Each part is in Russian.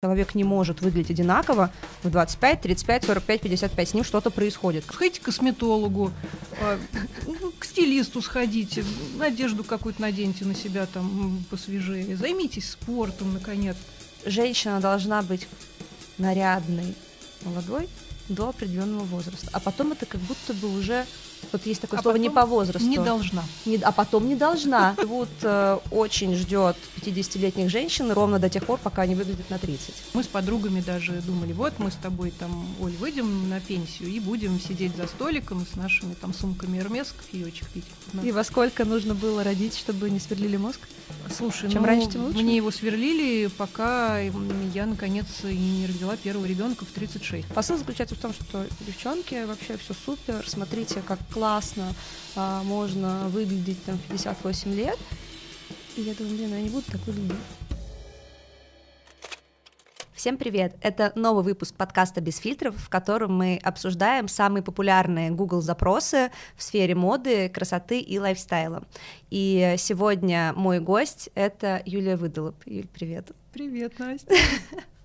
Человек не может выглядеть одинаково в 25, 35, 45, 55. С ним что-то происходит. Сходите к косметологу, а, ну, к стилисту сходите, одежду какую-то наденьте на себя там посвежее. Займитесь спортом, наконец. Женщина должна быть нарядной, молодой до определенного возраста. А потом это как будто бы уже вот есть такое а слово не по возрасту. Не должна. Не, а потом не должна. Вот э, очень ждет 50-летних женщин ровно до тех пор, пока они выглядят на 30. Мы с подругами даже думали, вот мы с тобой там, Оль, выйдем на пенсию и будем сидеть за столиком с нашими там сумками Эрмес, кофеечек пить. И во сколько нужно было родить, чтобы не сверлили мозг? Слушай, чем ну, раньше, тем лучше. Мне его сверлили, пока я наконец не родила первого ребенка в 36. Посыл заключается в том, что девчонки вообще все супер. Смотрите, как классно а, можно выглядеть там 58 лет. И я думаю, блин, я не буду так выглядеть. Всем привет! Это новый выпуск подкаста «Без фильтров», в котором мы обсуждаем самые популярные Google запросы в сфере моды, красоты и лайфстайла. И сегодня мой гость — это Юлия Выдолоб. Юль, привет! Привет, Настя!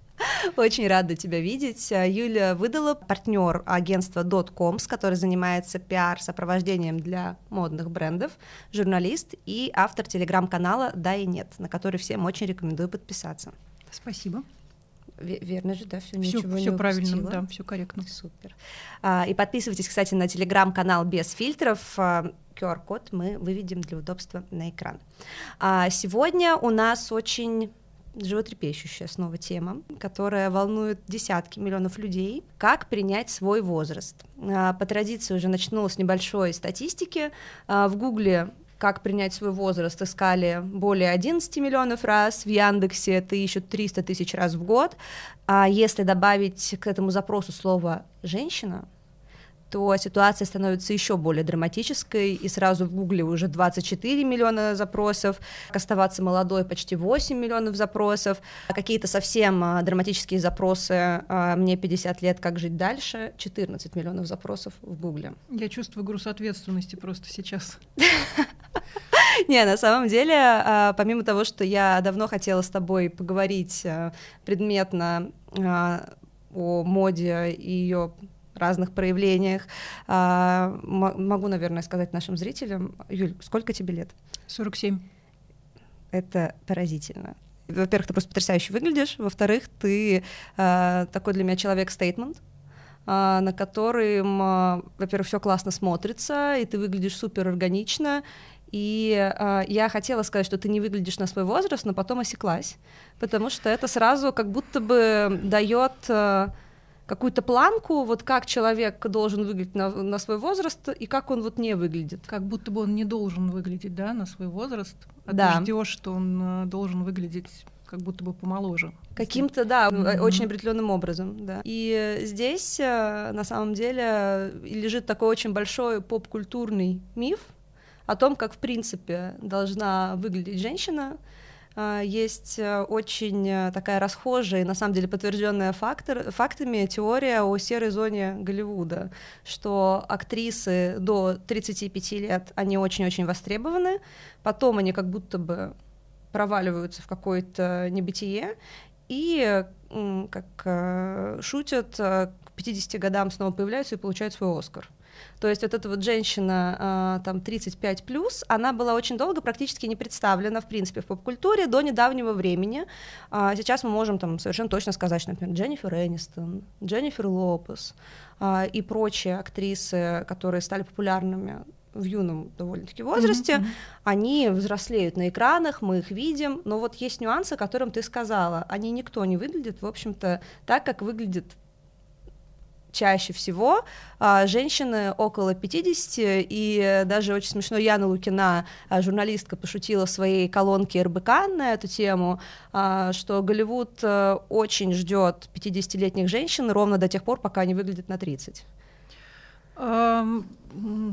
Очень рада тебя видеть. Юлия выдала партнер агентства .coms, который занимается пиар-сопровождением для модных брендов, журналист и автор телеграм-канала «Да и нет», на который всем очень рекомендую подписаться. Спасибо. Верно же, да, все, все ничего все не правильно, упустила. да, все корректно. Супер. А, и подписывайтесь, кстати, на телеграм-канал без фильтров. QR-код мы выведем для удобства на экран. А сегодня у нас очень животрепещущая снова тема, которая волнует десятки миллионов людей. Как принять свой возраст? А, по традиции уже начну с небольшой статистики. А, в Гугле как принять свой возраст, искали более 11 миллионов раз, в Яндексе это ищут 300 тысяч раз в год, а если добавить к этому запросу слово «женщина», то ситуация становится еще более драматической, и сразу в Гугле уже 24 миллиона запросов, оставаться молодой почти 8 миллионов запросов, а какие-то совсем а, драматические запросы а, «мне 50 лет, как жить дальше?» 14 миллионов запросов в Гугле. Я чувствую груз ответственности просто сейчас. Не, на самом деле, помимо того, что я давно хотела с тобой поговорить предметно о моде и ее разных проявлениях. А, могу, наверное, сказать нашим зрителям. Юль, сколько тебе лет? 47. Это поразительно. Во-первых, ты просто потрясающе выглядишь. Во-вторых, ты а, такой для меня человек-стейтмент а, на котором, а, во-первых, все классно смотрится, и ты выглядишь супер органично. И а, я хотела сказать, что ты не выглядишь на свой возраст, но потом осеклась, потому что это сразу как будто бы дает а, какую-то планку, вот как человек должен выглядеть на, на свой возраст и как он вот не выглядит. Как будто бы он не должен выглядеть, да, на свой возраст, а да. ты ждешь, что он э, должен выглядеть как будто бы помоложе. Каким-то, да, mm-hmm. очень определенным образом, да. И здесь э, на самом деле лежит такой очень большой поп-культурный миф о том, как в принципе должна выглядеть женщина, есть э, очень э, такая расхожая и на самом деле подтвержденная фактор, фактами теория о серой зоне Голливуда, что актрисы до 35 лет, они очень-очень востребованы, потом они как будто бы проваливаются в какое-то небытие, и, как э, шутят, к 50 годам снова появляются и получают свой Оскар. То есть вот эта вот женщина, а, там, 35 плюс, она была очень долго практически не представлена, в принципе, в поп-культуре до недавнего времени. А сейчас мы можем там совершенно точно сказать, что, например, Дженнифер Энистон, Дженнифер Лопес а, и прочие актрисы, которые стали популярными в юном довольно-таки возрасте, mm-hmm. они взрослеют на экранах, мы их видим, но вот есть нюансы, о которых ты сказала, они никто не выглядит, в общем-то, так, как выглядит чаще всего а, женщины около 50, и даже очень смешно Яна Лукина, а, журналистка, пошутила в своей колонке РБК на эту тему, а, что Голливуд а, очень ждет 50-летних женщин ровно до тех пор, пока они выглядят на 30. Um,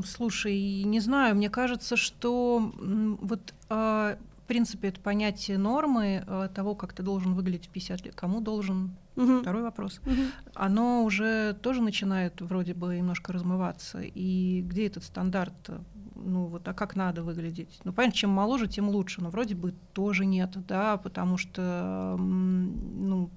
слушай, не знаю, мне кажется, что вот принципе это понятие нормы uh, того, как ты должен выглядеть в 50 лет, кому должен Угу. Второй вопрос. Угу. Оно уже тоже начинает вроде бы немножко размываться. И где этот стандарт? Ну вот, а как надо выглядеть? Ну, понятно, чем моложе, тем лучше, но вроде бы тоже нет, да, потому что, ну,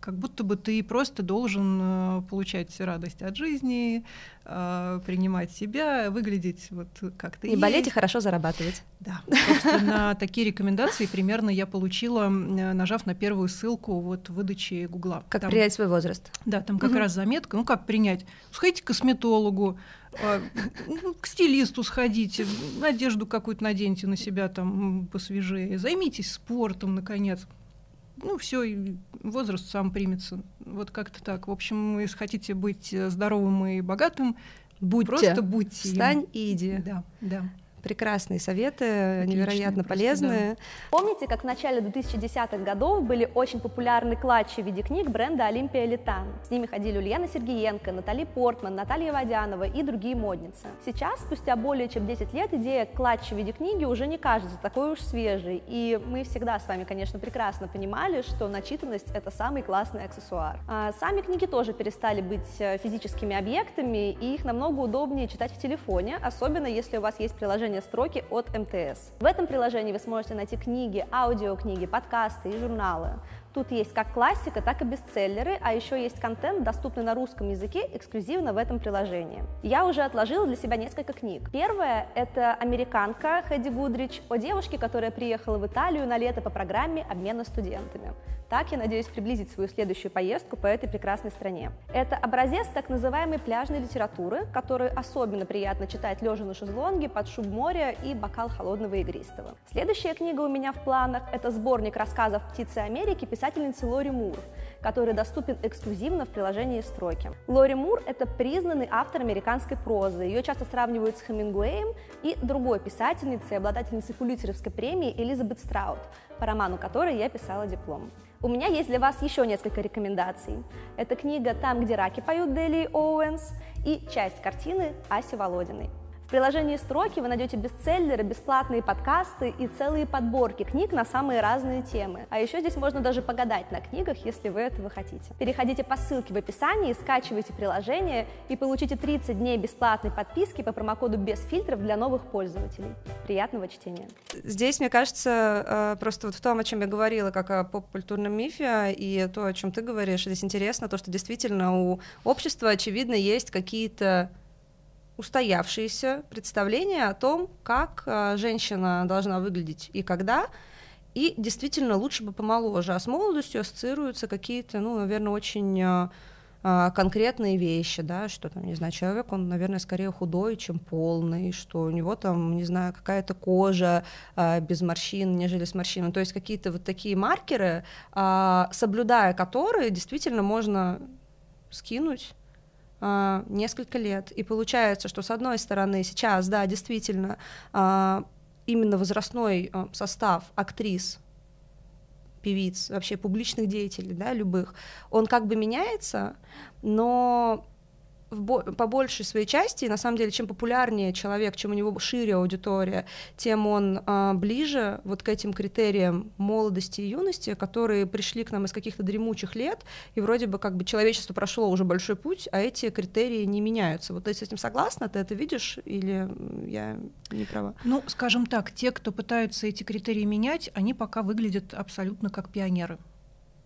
как будто бы ты просто должен э, получать радость от жизни, э, принимать себя, выглядеть вот как ты. Не болеть и хорошо зарабатывать. Да. Собственно, такие рекомендации примерно я получила, нажав на первую ссылку вот выдачи Гугла. Как там, принять свой возраст. Да, там как угу. раз заметка. Ну как принять? Сходите к косметологу, а, к стилисту сходите, одежду какую-то наденьте на себя там посвежее, займитесь спортом, наконец. Ну, все, возраст сам примется. Вот как-то так. В общем, если хотите быть здоровым и богатым, будьте. просто будьте. Встань и иди. Да, да прекрасные советы, Отличные, невероятно полезные. Да. Помните, как в начале 2010-х годов были очень популярны клатчи в виде книг бренда Олимпия Литан? С ними ходили Ульяна Сергеенко, Натали Портман, Наталья Водянова и другие модницы. Сейчас, спустя более чем 10 лет, идея клатча в виде книги уже не кажется такой уж свежей. И мы всегда с вами, конечно, прекрасно понимали, что начитанность — это самый классный аксессуар. А сами книги тоже перестали быть э, физическими объектами, и их намного удобнее читать в телефоне, особенно если у вас есть приложение приложение «Строки» от МТС. В этом приложении вы сможете найти книги, аудиокниги, подкасты и журналы. Тут есть как классика, так и бестселлеры, а еще есть контент, доступный на русском языке, эксклюзивно в этом приложении. Я уже отложила для себя несколько книг. Первая — это «Американка» Хэдди Гудрич о девушке, которая приехала в Италию на лето по программе обмена студентами. Так я надеюсь приблизить свою следующую поездку по этой прекрасной стране. Это образец так называемой пляжной литературы, которую особенно приятно читать лежа на шезлонге под шуб моря и бокал холодного игристого. Следующая книга у меня в планах — это сборник рассказов «Птицы Америки» писательницы Лори Мур, который доступен эксклюзивно в приложении «Строки». Лори Мур — это признанный автор американской прозы. Ее часто сравнивают с Хемингуэем и другой писательницей, обладательницей Пулитцеровской премии Элизабет Страут, по роману которой я писала диплом. У меня есть для вас еще несколько рекомендаций. Это книга «Там, где раки поют» Дели Оуэнс и часть картины Аси Володиной. В приложении «Строки» вы найдете бестселлеры, бесплатные подкасты и целые подборки книг на самые разные темы. А еще здесь можно даже погадать на книгах, если вы этого хотите. Переходите по ссылке в описании, скачивайте приложение и получите 30 дней бесплатной подписки по промокоду без фильтров для новых пользователей. Приятного чтения. Здесь, мне кажется, э, просто вот в том, о чем я говорила, как о поп-культурном мифе, и то, о чем ты говоришь, здесь интересно то, что действительно у общества, очевидно, есть какие-то устоявшиеся представления о том, как э, женщина должна выглядеть и когда, и действительно лучше бы помоложе, а с молодостью ассоциируются какие-то, ну, наверное, очень э, э, конкретные вещи, да, что там, не знаю, человек, он, наверное, скорее худой, чем полный, что у него там, не знаю, какая-то кожа э, без морщин, нежели с морщинами, то есть какие-то вот такие маркеры, э, соблюдая которые действительно можно скинуть а, несколько лет. И получается, что с одной стороны сейчас, да, действительно, а, именно возрастной а, состав актрис певиц, вообще публичных деятелей, да, любых, он как бы меняется, но в, по большей своей части, на самом деле, чем популярнее человек, чем у него шире аудитория, тем он а, ближе вот к этим критериям молодости и юности, которые пришли к нам из каких-то дремучих лет, и вроде бы как бы человечество прошло уже большой путь, а эти критерии не меняются. Вот ты с этим согласна? Ты это видишь или я не права? Ну, скажем так, те, кто пытаются эти критерии менять, они пока выглядят абсолютно как пионеры.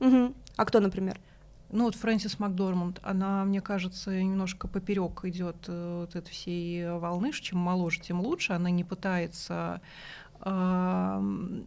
Угу. А кто, например? Ну вот Фрэнсис Макдорманд, она, мне кажется, немножко поперек идет э, вот этой всей волны, чем моложе, тем лучше. Она не пытается э,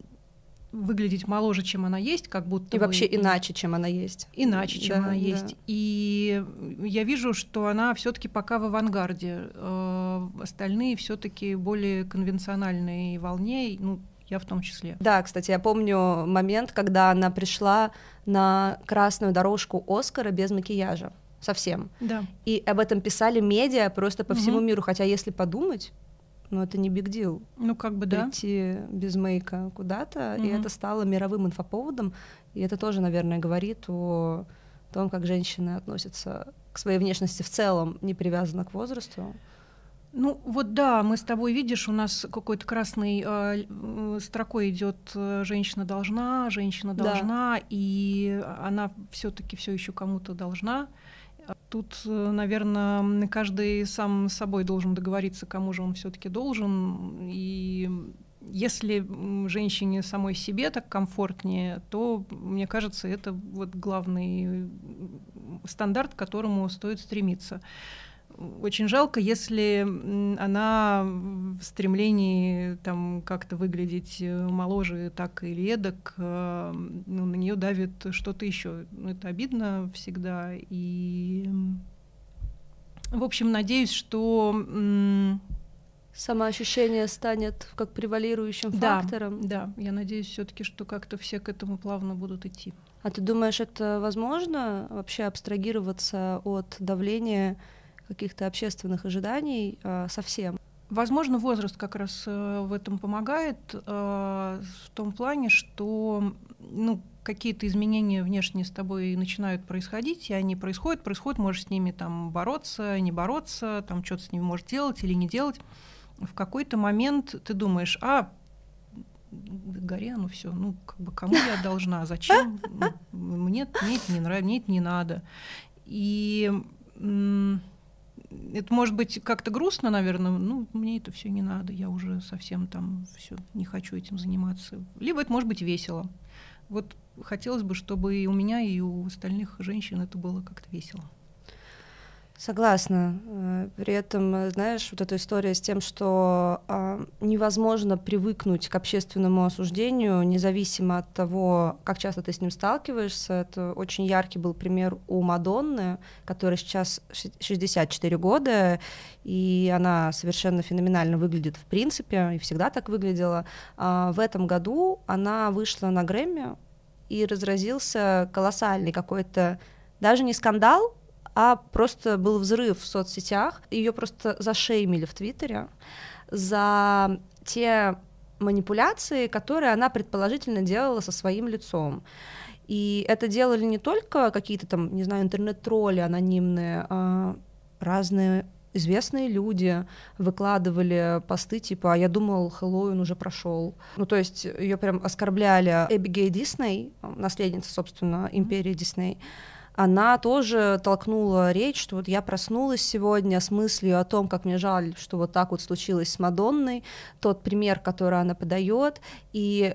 выглядеть моложе, чем она есть, как будто и бы... вообще иначе, чем она есть. Иначе, чем да, она да. есть. И я вижу, что она все-таки пока в авангарде. Э, остальные все-таки более конвенциональной волне. Ну, я в том числе. Да, кстати, я помню момент, когда она пришла на красную дорожку Оскара без макияжа совсем. Да. И об этом писали медиа просто по угу. всему миру, хотя если подумать, ну это не биг дил. Ну как бы да. Прийти без мейка куда-то, угу. и это стало мировым инфоповодом, и это тоже, наверное, говорит о том, как женщины относятся к своей внешности в целом, не привязанно к возрасту. Ну вот да, мы с тобой видишь, у нас какой-то красной э, строкой идет женщина должна, женщина должна, да. и она все-таки все еще кому-то должна. Тут, э, наверное, каждый сам с собой должен договориться, кому же он все-таки должен. И если женщине самой себе так комфортнее, то, мне кажется, это вот главный стандарт, к которому стоит стремиться. Очень жалко, если она в стремлении там как-то выглядеть э, моложе так или эдак, э, ну, на нее давит что-то еще. Ну, это обидно всегда. И, в общем, надеюсь, что самоощущение станет как превалирующим да, фактором. Да, я надеюсь все-таки, что как-то все к этому плавно будут идти. А ты думаешь, это возможно вообще абстрагироваться от давления каких-то общественных ожиданий э, совсем? Возможно, возраст как раз э, в этом помогает, э, в том плане, что ну, какие-то изменения внешние с тобой начинают происходить, и они происходят, происходят, можешь с ними там бороться, не бороться, там что-то с ними можешь делать или не делать в какой-то момент ты думаешь, а горе ну все, ну как бы кому я должна, зачем, мне, мне это не нравится, мне это не надо. И это может быть как-то грустно, наверное, ну, мне это все не надо, я уже совсем там все не хочу этим заниматься. Либо это может быть весело. Вот хотелось бы, чтобы и у меня, и у остальных женщин это было как-то весело. Согласна. Э, при этом, э, знаешь, вот эта история с тем, что э, невозможно привыкнуть к общественному осуждению, независимо от того, как часто ты с ним сталкиваешься. Это очень яркий был пример у Мадонны, которая сейчас 64 года, и она совершенно феноменально выглядит в принципе, и всегда так выглядела. А в этом году она вышла на Грэмми, и разразился колоссальный какой-то, даже не скандал, а просто был взрыв в соцсетях. Ее просто зашеймили в Твиттере за те манипуляции, которые она предположительно делала со своим лицом. И это делали не только какие-то там, не знаю, интернет-тролли анонимные, а разные известные люди выкладывали посты типа «А я думал, Хэллоуин уже прошел». Ну, то есть ее прям оскорбляли. Эбигей Дисней, наследница, собственно, империи Дисней, она тоже толкнула речь, что вот я проснулась сегодня с мыслью о том, как мне жаль, что вот так вот случилось с Мадонной, тот пример, который она подает, и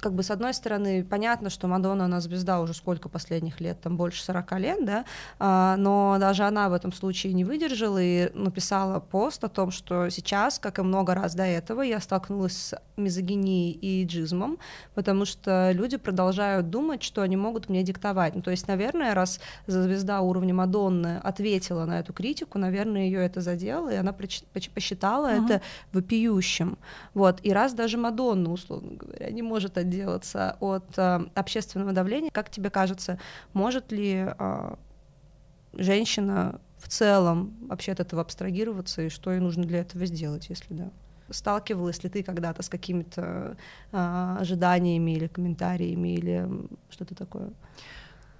как бы с одной стороны понятно, что Мадонна она звезда уже сколько последних лет, там больше 40 лет, да, а, но даже она в этом случае не выдержала и написала пост о том, что сейчас, как и много раз до этого, я столкнулась с мизогинией и джизмом, потому что люди продолжают думать, что они могут мне диктовать. Ну, то есть, наверное, раз звезда уровня Мадонны ответила на эту критику, наверное, ее это задело, и она посчитала uh-huh. это вопиющим. Вот. И раз даже Мадонна, условно говоря, не может отделаться от э, общественного давления. Как тебе кажется, может ли э, женщина в целом вообще от этого абстрагироваться, и что ей нужно для этого сделать, если да? Сталкивалась ли ты когда-то с какими-то э, ожиданиями или комментариями или что-то такое?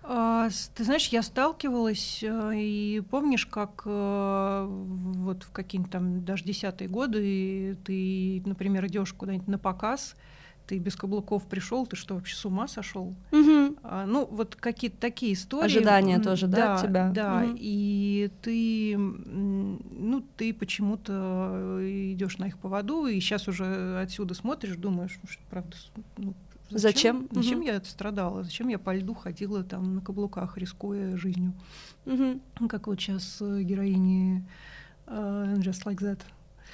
А, ты знаешь, я сталкивалась, э, и помнишь, как вот в какие-то там даже десятые годы ты, например, идешь куда-нибудь на показ, ты без каблуков пришел, ты что, вообще с ума сошел? Угу. А, ну, вот какие-то такие истории. Ожидания тоже, да, да от тебя? Да, угу. и ты, ну, ты почему-то идешь на их поводу, и сейчас уже отсюда смотришь, думаешь, что, правда, ну, Зачем? Зачем, зачем угу. я это страдала? Зачем я по льду ходила там на каблуках, рискуя жизнью? Угу. Как вот сейчас э, героини uh, Just Like That.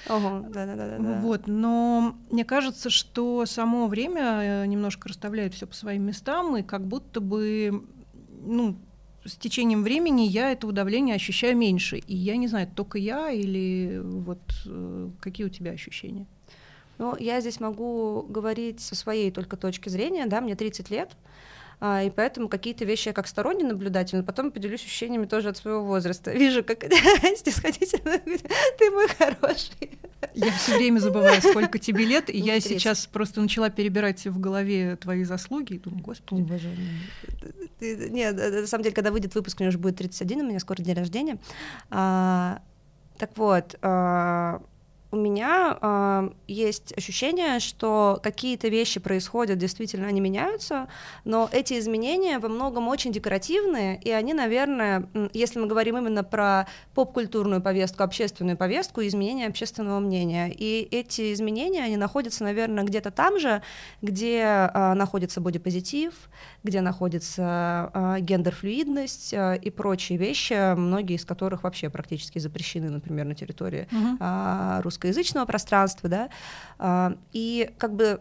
Ого, да, да, да, да. Вот, но мне кажется, что само время э, немножко расставляет все по своим местам, и как будто бы, ну, с течением времени я этого давления ощущаю меньше. И я не знаю, только я или вот э, какие у тебя ощущения? Ну, я здесь могу говорить со своей только точки зрения, да, мне 30 лет, и поэтому какие-то вещи я как сторонний наблюдатель, но потом поделюсь ощущениями тоже от своего возраста. Вижу, как снисходительно ты мой хороший. Я все время забываю, сколько тебе лет, и я сейчас просто начала перебирать в голове твои заслуги и думаю, господи. Боже Нет, на самом деле, когда выйдет выпуск, мне уже будет 31, у меня скоро день рождения. А, так вот, а, у меня э, есть ощущение, что какие-то вещи происходят, действительно, они меняются, но эти изменения во многом очень декоративные, и они, наверное, если мы говорим именно про поп-культурную повестку, общественную повестку, изменения общественного мнения. И эти изменения, они находятся, наверное, где-то там же, где э, находится бодипозитив, где находится э, гендер-флюидность э, и прочие вещи, многие из которых вообще практически запрещены, например, на территории э, русскоязычного пространства, да, и как бы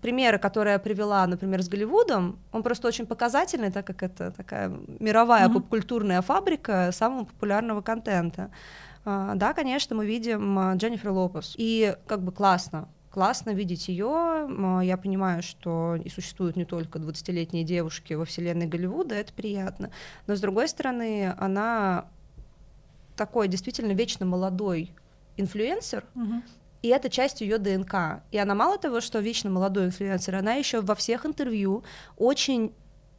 примеры, которые я привела, например, с Голливудом, он просто очень показательный, так как это такая мировая mm-hmm. поп-культурная фабрика самого популярного контента. Да, конечно, мы видим Дженнифер Лопес, и как бы классно, классно видеть ее. Я понимаю, что и существуют не только 20-летние девушки во вселенной Голливуда, это приятно. Но с другой стороны, она такой действительно вечно молодой инфлюенсер, угу. и это часть ее ДНК. И она мало того, что вечно молодой инфлюенсер, она еще во всех интервью очень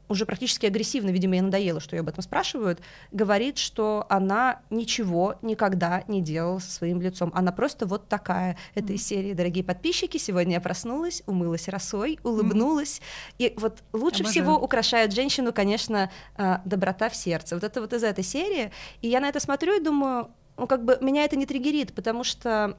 уже практически агрессивно, видимо, ей надоело, что ее об этом спрашивают, говорит, что она ничего никогда не делала со своим лицом. Она просто вот такая. Это из серии «Дорогие подписчики, сегодня я проснулась, умылась росой, улыбнулась». И вот лучше Обожаю. всего украшает женщину, конечно, а, доброта в сердце. Вот это вот из этой серии. И я на это смотрю и думаю, ну, как бы меня это не триггерит, потому что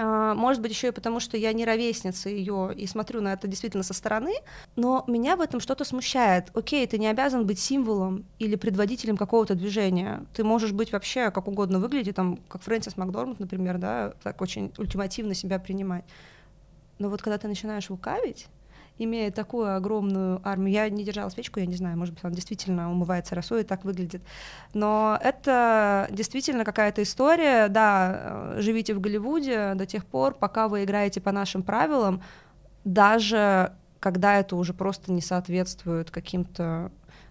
может быть, еще и потому, что я не ровесница ее и смотрю на это действительно со стороны, но меня в этом что-то смущает. Окей, ты не обязан быть символом или предводителем какого-то движения. Ты можешь быть вообще как угодно выглядеть, там, как Фрэнсис Макдорманд, например, да, так очень ультимативно себя принимать. Но вот когда ты начинаешь лукавить, имея такую огромную армию, я не держала свечку, я не знаю, может быть, она действительно умывается росой и так выглядит, но это действительно какая-то история, да, э, живите в Голливуде до тех пор, пока вы играете по нашим правилам, даже когда это уже просто не соответствует каким-то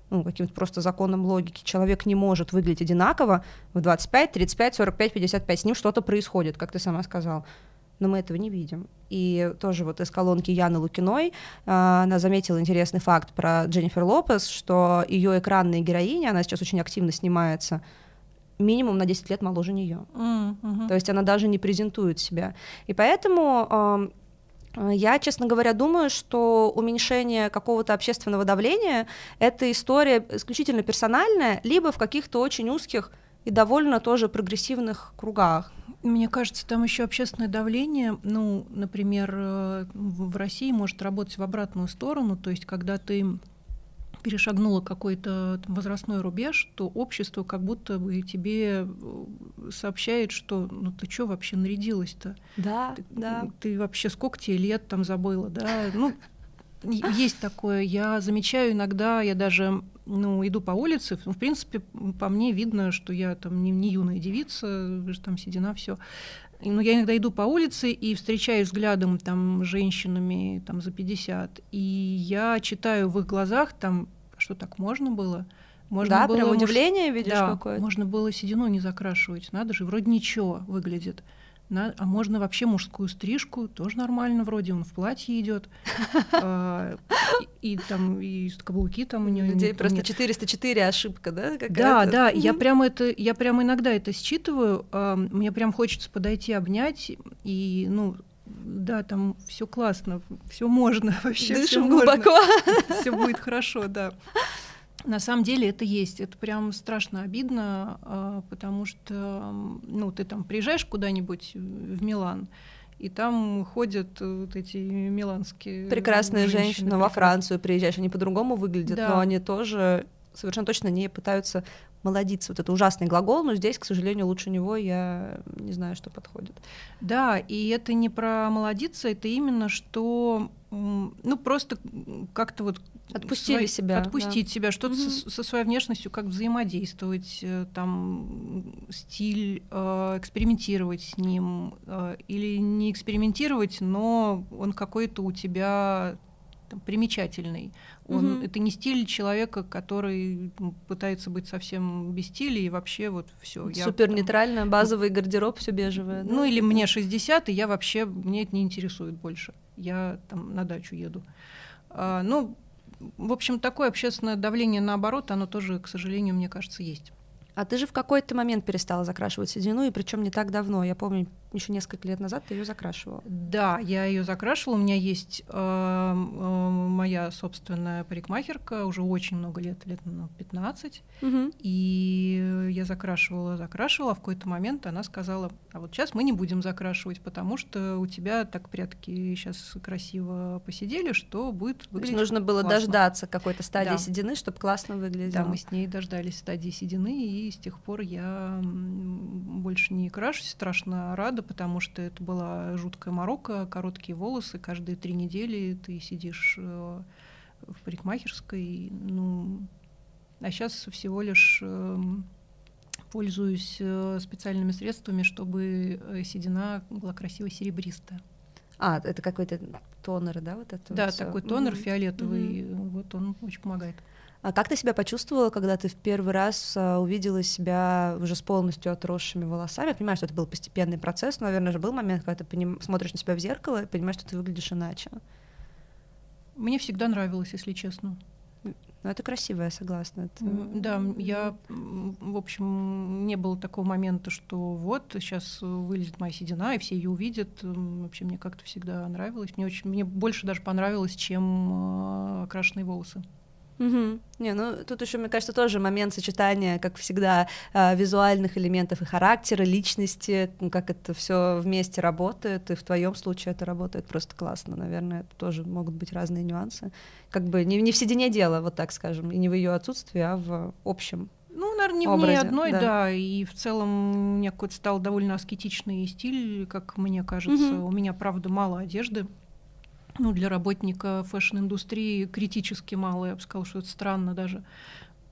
ну, каким-то просто законам логики. Человек не может выглядеть одинаково в 25, 35, 45, 55. С ним что-то происходит, как ты сама сказала но мы этого не видим. И тоже вот из колонки Яны Лукиной а, она заметила интересный факт про Дженнифер Лопес, что ее экранная героиня, она сейчас очень активно снимается, минимум на 10 лет моложе нее. Mm-hmm. То есть она даже не презентует себя. И поэтому я, честно говоря, думаю, что уменьшение какого-то общественного давления — это история исключительно персональная, либо в каких-то очень узких и довольно тоже прогрессивных кругах. Мне кажется, там еще общественное давление, ну, например, э, в России может работать в обратную сторону, то есть когда ты перешагнула какой-то возрастной рубеж, то общество как будто бы тебе э, сообщает, что ну ты что вообще нарядилась-то? Да, ты, да. Ты вообще сколько тебе лет там забыла, да? Ну, есть такое. Я замечаю иногда, я даже ну, иду по улице, в принципе, по мне видно, что я там не, не юная девица, там седина, все. Но ну, я иногда иду по улице и встречаюсь взглядом там женщинами там за 50, и я читаю в их глазах там, что так можно было. Можно да, было, прям удивление видишь да, какое-то. Можно было седину не закрашивать, надо же, вроде ничего выглядит. На, а можно вообще мужскую стрижку, тоже нормально вроде, он в платье идет. А, и, там и каблуки там у него Людей просто 404 ошибка, да? Да, да, я прямо это, я прямо иногда это считываю, а, мне прям хочется подойти, обнять, и, ну, да, там все классно, все можно вообще. Дышим глубоко. Все будет хорошо, да. На самом деле это есть. Это прям страшно обидно, а, потому что ну, ты там приезжаешь куда-нибудь в Милан, и там ходят вот эти миланские прекрасные женщины, женщины во Францию приезжаешь, они по-другому выглядят, да. но они тоже совершенно точно не пытаются молодиться. Вот это ужасный глагол, но здесь, к сожалению, лучше него я не знаю, что подходит. Да, и это не про молодиться, это именно что, ну просто как-то вот Отпустили свой, себя. Отпустить да. себя, что-то угу. со, со своей внешностью как взаимодействовать, э, там стиль, э, экспериментировать с ним, э, или не экспериментировать, но он какой-то у тебя там, примечательный. Он, угу. Это не стиль человека, который пытается быть совсем без стиля и вообще вот все. Супер нейтрально, базовый гардероб, все бежевое. Ну да? или мне 60, и я вообще, мне это не интересует больше. Я там на дачу еду. А, ну, в общем, такое общественное давление наоборот, оно тоже, к сожалению, мне кажется, есть. А ты же в какой-то момент перестала закрашивать седину, и причем не так давно. Я помню, еще несколько лет назад ты ее закрашивала. Да, я ее закрашивала. У меня есть э, э, моя собственная парикмахерка уже очень много лет, лет ну, 15. Угу. И я закрашивала, закрашивала. А в какой-то момент она сказала, а вот сейчас мы не будем закрашивать, потому что у тебя так прятки сейчас красиво посидели, что будет выглядеть Нужно было классно. дождаться какой-то стадии Да. седины, чтобы классно выглядело. Да, мы с ней дождались стадии седины, и с тех пор я больше не крашусь, страшно рада, потому что это была жуткая морока, короткие волосы, каждые три недели ты сидишь э, в парикмахерской, ну, а сейчас всего лишь эм, пользуюсь э, специальными средствами, чтобы э, седина была красиво серебристая. А, это какой-то тонер, да, вот это Да, вот всё? такой тонер Мгм. фиолетовый, вот он очень помогает. А как ты себя почувствовала, когда ты в первый раз а, увидела себя уже с полностью отросшими волосами? Я понимаю, что это был постепенный процесс, но, наверное, же был момент, когда ты поним- смотришь на себя в зеркало и понимаешь, что ты выглядишь иначе. Мне всегда нравилось, если честно. Ну, это красиво, я согласна. Это- Да, я, в общем, не было такого момента, что вот сейчас вылезет моя седина, и все ее увидят. Вообще мне как-то всегда нравилось. Мне очень, мне больше даже понравилось, чем э, окрашенные волосы. Мгм. Не, ну тут еще, мне кажется, тоже момент сочетания, как всегда, а, визуальных элементов и характера, личности, как это все вместе работает, и в твоем случае это работает просто классно, наверное, это тоже могут быть разные нюансы. Как бы не, не в седине дело, вот так скажем, и не в ее отсутствии, а в общем. Ну, наверное, не в ней одной, да. да. И в целом у меня какой-то стал довольно аскетичный стиль, как мне кажется. Мгм. У меня, правда, мало одежды. Ну, для работника fashion-индустрии критически мало, я бы сказала, что это странно даже.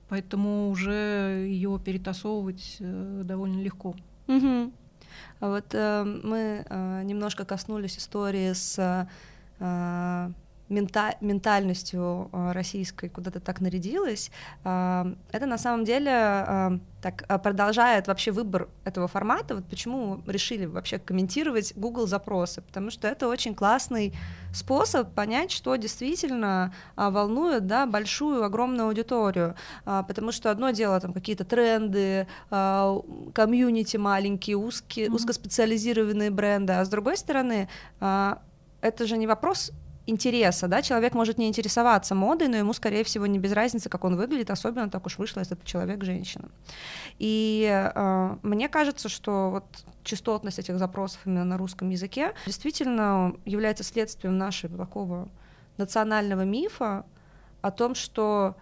Поэтому уже ее перетасовывать э, довольно легко. Мгм. А Вот э, мы э, немножко коснулись истории с э, мента- ментальностью э, российской, куда ты так нарядилась. Э, это на самом деле э, так продолжает вообще выбор этого формата. Вот почему решили вообще комментировать Google запросы, потому что это очень классный способ понять, что действительно волнует да, большую, огромную аудиторию. Потому что одно дело там какие-то тренды, комьюнити маленькие, узкие, Мгм. узкоспециализированные бренды, а с другой стороны, это же не вопрос интереса, да, человек может не интересоваться модой, но ему, скорее всего, не без разницы, как он выглядит, особенно так уж вышло, если это человек женщина. И э, мне кажется, что вот частотность этих запросов именно на русском языке действительно является следствием нашего такого национального мифа о том, что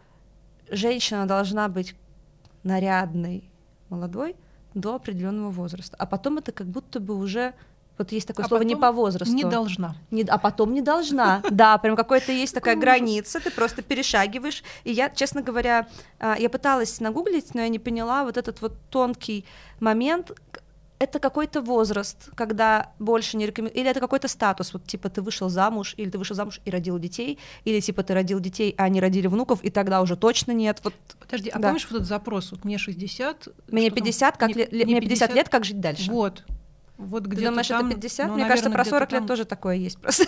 женщина должна быть нарядной, молодой до определенного возраста, а потом это как будто бы уже вот есть такое А слово не по возрасту. Не должна. Не- а потом не должна. Да, прям какой-то есть такая граница, ты просто перешагиваешь. И я, честно говоря, а, я пыталась нагуглить, но я не поняла вот этот вот тонкий момент. Это какой-то возраст, когда больше не рекомендуют, или это какой-то статус, вот типа ты вышел замуж, или ты вышел замуж и родил детей, или типа ты родил детей, а они родили внуков, и тогда уже точно нет. Вот Подожди, а Да. помнишь вот этот запрос? Вот мне 60. мне что там? 50, как Мне- ле- мне мне 50 лет, как жить дальше? Вот. Вот Ты где-то думаешь, там, это 50? ну, Мне кажется, наверное, про 40 где-то лет там. тоже такое есть просто.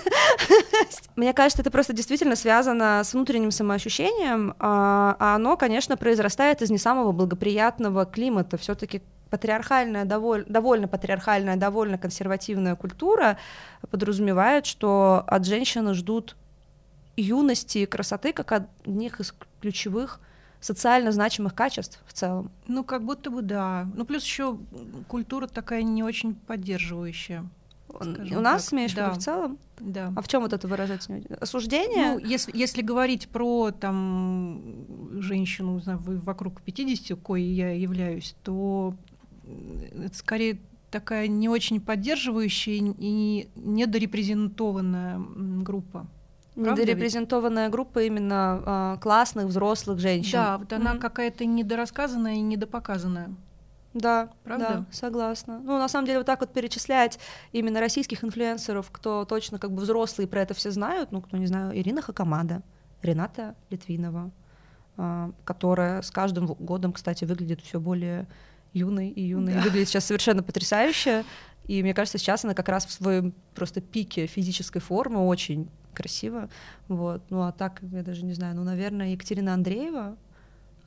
Мне кажется, это просто действительно связано с внутренним самоощущением, а а оно, конечно, произрастает из не самого благоприятного климата. Все-таки патриархальная, доволь- довольно патриархальная, довольно консервативная культура подразумевает, что от женщины ждут юности и красоты как одних из ключевых социально значимых качеств в целом. Ну, как будто бы да. Ну, плюс еще культура такая не очень поддерживающая. У нас, так, имеешь в виду да. в целом? Да. А в чем вот это выражается? Осуждение? Ну, если, если говорить про там женщину не знаю, вокруг 50, кое я являюсь, то это скорее такая не очень поддерживающая и недорепрезентованная группа. Недорепрезентованная группа именно а, классных взрослых женщин. Да, вот она Мгм. какая-то недорассказанная и недопоказанная. Да, Правда? да, согласна. Ну, на самом деле, вот так вот перечислять именно российских инфлюенсеров, кто точно как бы взрослые про это все знают, ну, кто не знаю, Ирина Хакамада, Рената Литвинова, а, которая с каждым годом, кстати, выглядит все более юной и юной, и выглядит сейчас совершенно потрясающе. И мне кажется, сейчас она как раз в своем просто пике физической формы очень красиво. Вот. Ну а так, я даже не знаю, ну, наверное, Екатерина Андреева,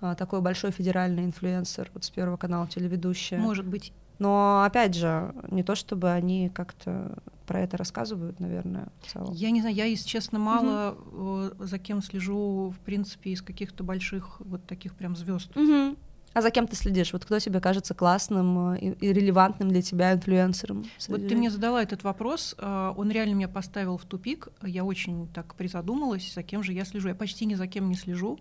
а, такой большой федеральный инфлюенсер вот с Первого канала телеведущая. Может быть. Но опять же, не то чтобы они как-то про это рассказывают, наверное, в целом. Я не знаю, я, если честно, мало угу. за кем слежу, в принципе, из каких-то больших вот таких прям звезд. Угу. А за кем ты следишь? Вот кто тебе кажется классным и, и релевантным для тебя инфлюенсером? Вот ты мне задала этот вопрос, а, он реально меня поставил в тупик. Я очень так призадумалась, за кем же я слежу. Я почти ни за кем не слежу.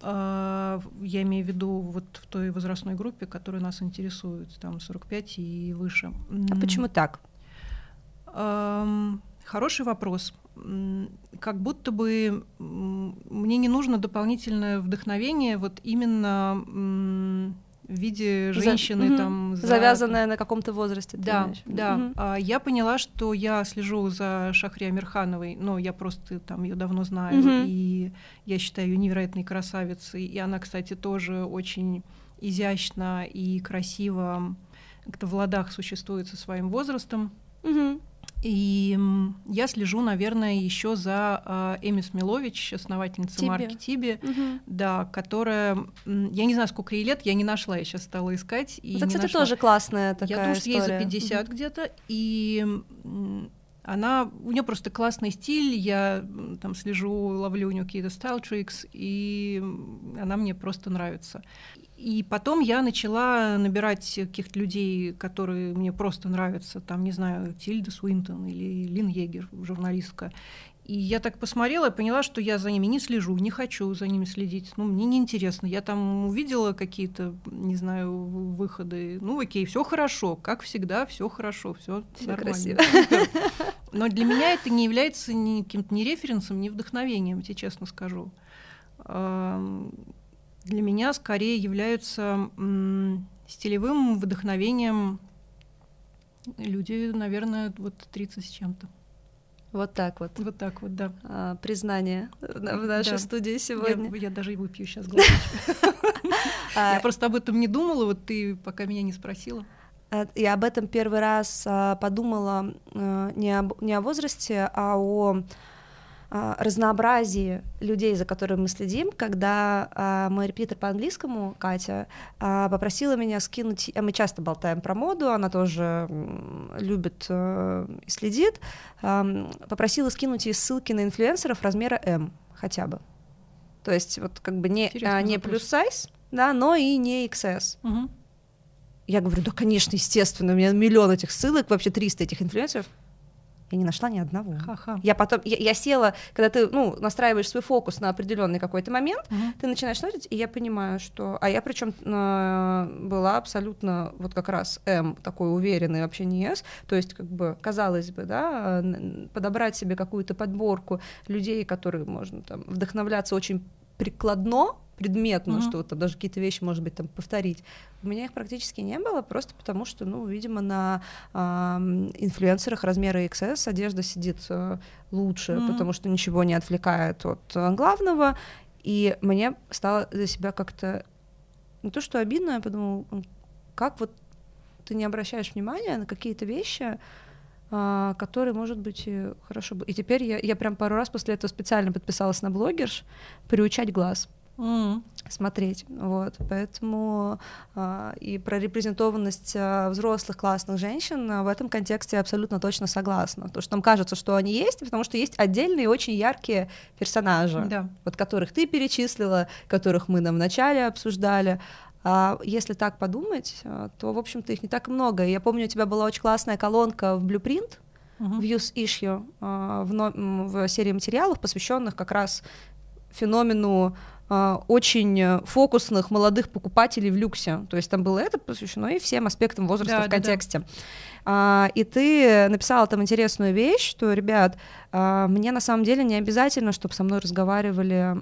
А, я имею в виду вот в той возрастной группе, которая нас интересует, там 45 и выше. А почему так? Хороший вопрос. Как будто бы мне не нужно дополнительное вдохновение вот именно в виде женщины за, там за... завязанная на каком-то возрасте. Да, да. Угу. А, я поняла, что я слежу за Шахри Амирхановой, но я просто там ее давно знаю угу. и я считаю ее невероятной красавицей, и она, кстати, тоже очень изящно и красиво как-то в ладах существует со своим возрастом. Угу. И я слежу, наверное, еще за э, Эми Смилович, основательницей Тиби. марки Тиби, угу. да, которая, я не знаю, сколько ей лет, я не нашла, я сейчас стала искать. И Это, кстати, нашла. тоже классная такая Я думаю, история. ей за 50 угу. где-то, и она, у нее просто классный стиль, я там слежу, ловлю у нее какие-то стайл трикс, и она мне просто нравится. И потом я начала набирать каких-то людей, которые мне просто нравятся, там, не знаю, Тильда Суинтон или Лин Егер, журналистка. И я так посмотрела и поняла, что я за ними не слежу, не хочу за ними следить. Ну, мне неинтересно. Я там увидела какие-то, не знаю, выходы. Ну, окей, все хорошо. Как всегда, все хорошо, все нормально. Красиво. Но для меня это не является ни каким-то ни референсом, ни вдохновением, тебе честно скажу для меня скорее являются стилевым вдохновением люди, наверное, вот 30 с чем-то. Вот так вот. Вот так вот, да. А, признание в нашей да. студии сегодня. Я, я даже и выпью сейчас. Я просто об этом не думала, вот ты пока меня не спросила. А, я об этом первый раз а, подумала не о возрасте, а о а, разнообразии людей, за которыми мы следим, когда а, мой репетитор по английскому, Катя, а, попросила меня скинуть, а мы часто болтаем про моду, она тоже любит э, и следит, попросила скинуть ей ссылки на инфлюенсеров размера М хотя бы. То есть вот как бы не, не плюс сайз, да, но и не XS. Угу. Я говорю, да, конечно, естественно, у меня миллион этих ссылок, вообще 300 этих инфлюенсеров. Я не нашла ни одного. Ха-ха. Я потом, я, я села, когда ты, ну, настраиваешь свой фокус на определенный какой-то момент, угу. ты начинаешь смотреть, и я понимаю, что, а я причем э, была абсолютно вот как раз М такой уверенный, вообще не С, то есть как бы казалось бы, да, подобрать себе какую-то подборку людей, которые можно там вдохновляться очень прикладно, предметно, mm-hmm. что там даже какие-то вещи, может быть, там повторить. У меня их практически не было, просто потому что, ну, видимо, на э, инфлюенсерах размера XS одежда сидит э, лучше, mm-hmm. потому что ничего не отвлекает от э, главного. И мне стало за себя как-то не то, что обидно, я подумала, как вот ты не обращаешь внимания на какие-то вещи, Uh, которые, может быть, хорошо бы. И теперь я, я прям пару раз после этого специально подписалась на блогерш приучать глаз mm. смотреть. Вот. Поэтому а, и про репрезентованность а, взрослых классных женщин а, в этом контексте я абсолютно точно согласна. То, что нам кажется, что они есть, потому что есть отдельные очень яркие персонажи, да. вот которых ты перечислила, которых мы нам вначале обсуждали. А если так подумать, то, в общем-то, их не так много. Я помню, у тебя была очень классная колонка в Blueprint, uh-huh. в Use Issue, а, в, серии материалов, посвященных как раз феномену очень фокусных молодых покупателей в люксе. То есть там было это посвящено и всем аспектам возраста да, в контексте. Да, да. А, и ты написала там интересную вещь, что, ребят, а, мне на самом деле не обязательно, чтобы со мной разговаривали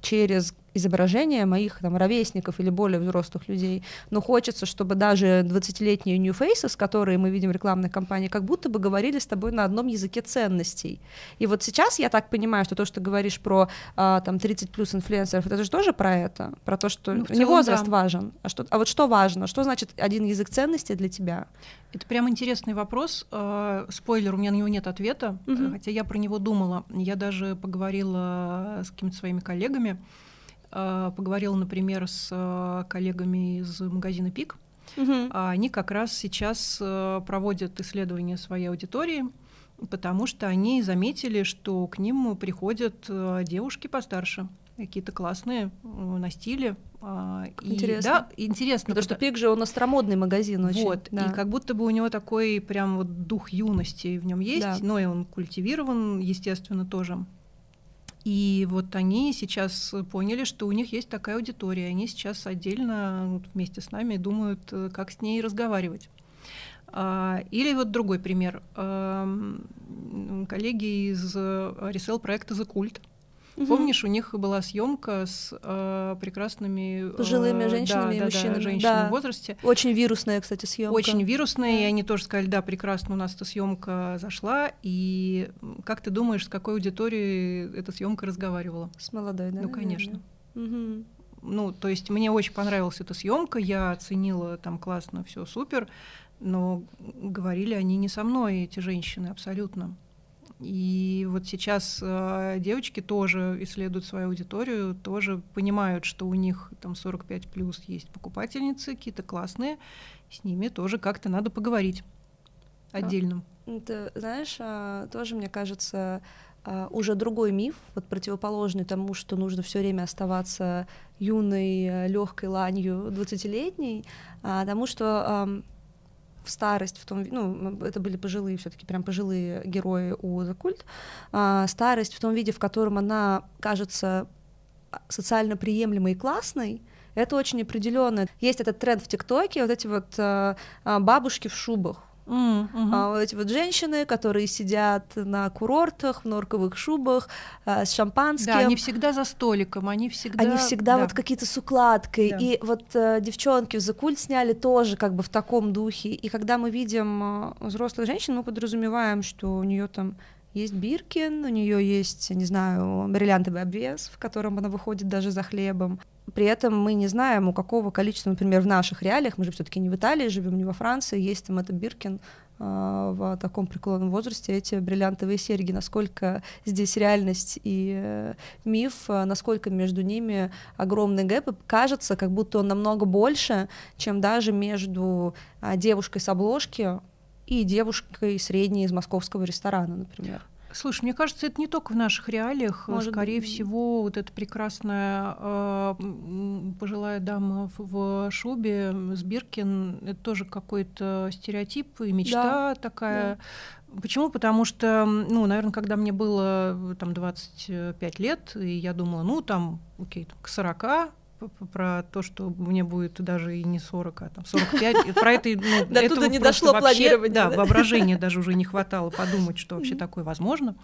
через изображения моих там ровесников или более взрослых людей, но хочется, чтобы даже 20-летние new faces, которые мы видим в рекламной кампании, как будто бы говорили с тобой на одном языке ценностей. И вот сейчас я так понимаю, что то, что ты говоришь про а, там 30 плюс инфлюенсеров, это же тоже про это, про то, что ну, целом, не возраст да. важен, а, что, а вот что важно, что значит один язык ценностей для тебя? Это прям интересный вопрос. Э, спойлер, у меня на него нет ответа, угу. хотя я про него думала. Я даже поговорила с какими-то своими коллегами, поговорила, например, с э, коллегами из магазина Пик. Угу. Они как раз сейчас э, проводят исследования своей аудитории, потому что они заметили, что к ним приходят э, девушки постарше какие-то классные э, на стиле. А, интересно. И, да, интересно. Потому что Пик же он остромодный магазин очень. Вот, да. и как будто бы у него такой прям вот дух юности в нем есть, да. но и он культивирован, естественно, тоже. И вот они сейчас поняли, что у них есть такая аудитория. Они сейчас отдельно вместе с нами думают, э, как с ней разговаривать. А, или вот другой пример. Коллеги из ресел проекта The Cult Угу. Помнишь, у них была съемка с э, прекрасными э, пожилыми женщинами да, и да, мужчинами. Да, женщинами в возрасте. Очень вирусная, кстати, съемка. Очень вирусная, и они тоже сказали, да, прекрасно, у нас эта съемка зашла. И как ты думаешь, с какой аудиторией эта съемка разговаривала? С молодой, да? Ну, конечно. Угу. Ну, то есть мне очень понравилась эта съемка, я оценила там классно, все супер, но говорили они не со мной, эти женщины, абсолютно. И вот сейчас э, девочки тоже исследуют свою аудиторию, тоже понимают, что у них там 45 плюс есть покупательницы, какие-то классные, с ними тоже как-то надо поговорить отдельно. А, ты знаешь, а, тоже мне кажется, а, уже другой миф, вот противоположный тому, что нужно все время оставаться юной, легкой ланью 20-летней, а, тому, что в старость, в том, ну, это были пожилые, все-таки прям пожилые герои у The Cult, а, старость в том виде, в котором она кажется социально приемлемой и классной, это очень определенно. Есть этот тренд в ТикТоке, вот эти вот а, а, бабушки в шубах, Mm, hmm а, эти вот женщины, которые сидят на курортах в норковых шубах а, с шампанским. Да, они всегда за столиком, они всегда. Они всегда да. вот какие-то с укладкой. Да. И вот а, девчонки в Закуль сняли тоже как бы в таком духе. И когда мы видим а, взрослых женщин, мы подразумеваем, что у нее там есть Биркин, у нее есть, не знаю, бриллиантовый обвес, в котором она выходит даже за хлебом. При этом мы не знаем, у какого количества, например, в наших реалиях, мы же все-таки не в Италии живем, не во Франции, есть там это Биркин э, в таком преклонном возрасте, эти бриллиантовые серьги, насколько здесь реальность и э, миф, э, насколько между ними огромный гэп, и кажется, как будто он намного больше, чем даже между девушкой с обложки и девушкой средней из московского ресторана, например. Слушай, мне кажется, это не только в наших реалиях. Может Скорее быть. всего, вот эта прекрасная э, пожилая дама в, в шубе с Биркин, это тоже какой-то стереотип и мечта да. такая. Да. Почему? Потому что, ну, наверное, когда мне было там 25 лет, и я думала, ну, там, окей, к 40 про то, что мне будет даже и не 40, а там 45. Про это, ну, До этого не дошло планирование. Да, воображения даже уже не хватало подумать, что вообще такое возможно.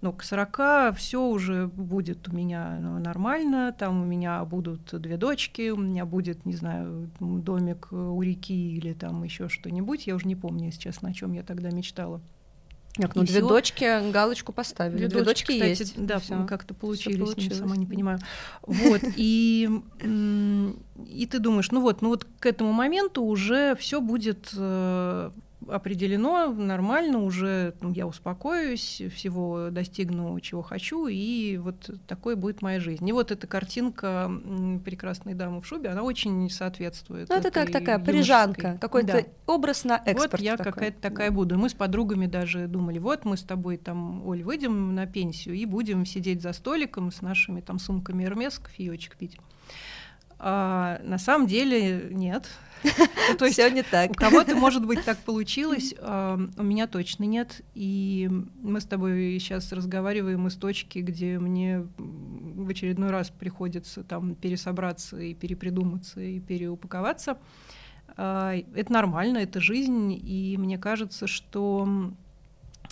Но к 40 все уже будет у меня ну, нормально, там у меня будут две дочки, у меня будет, не знаю, домик у реки или там еще что-нибудь. Я уже не помню, если честно, о чем я тогда мечтала. Как, ну, две всё. дочки галочку поставили. Две, две дочки, дочки есть. Да, всё. как-то получились, всё получилось. сама не понимаю. Вот, и, и ты думаешь, ну вот, ну вот к этому моменту уже все будет э, определено нормально, уже ну, я успокоюсь, всего достигну, чего хочу, и вот такой будет моя жизнь. И вот эта картинка прекрасной дамы в шубе, она очень соответствует. Ну, это как такая парижанка, какой-то да. образ на экспорт. Вот я какая-то такая да. буду. Мы с подругами даже думали, вот мы с тобой там, Оль, выйдем на пенсию и будем сидеть за столиком с нашими там сумками Эрмес, кофеечек пить. А, на самом деле нет. Ну, то есть Все не так. У кого-то, может быть, так получилось, у меня точно нет. И мы с тобой сейчас разговариваем из точки, где мне в очередной раз приходится там пересобраться и перепридуматься и переупаковаться. А, это нормально, это жизнь, и мне кажется, что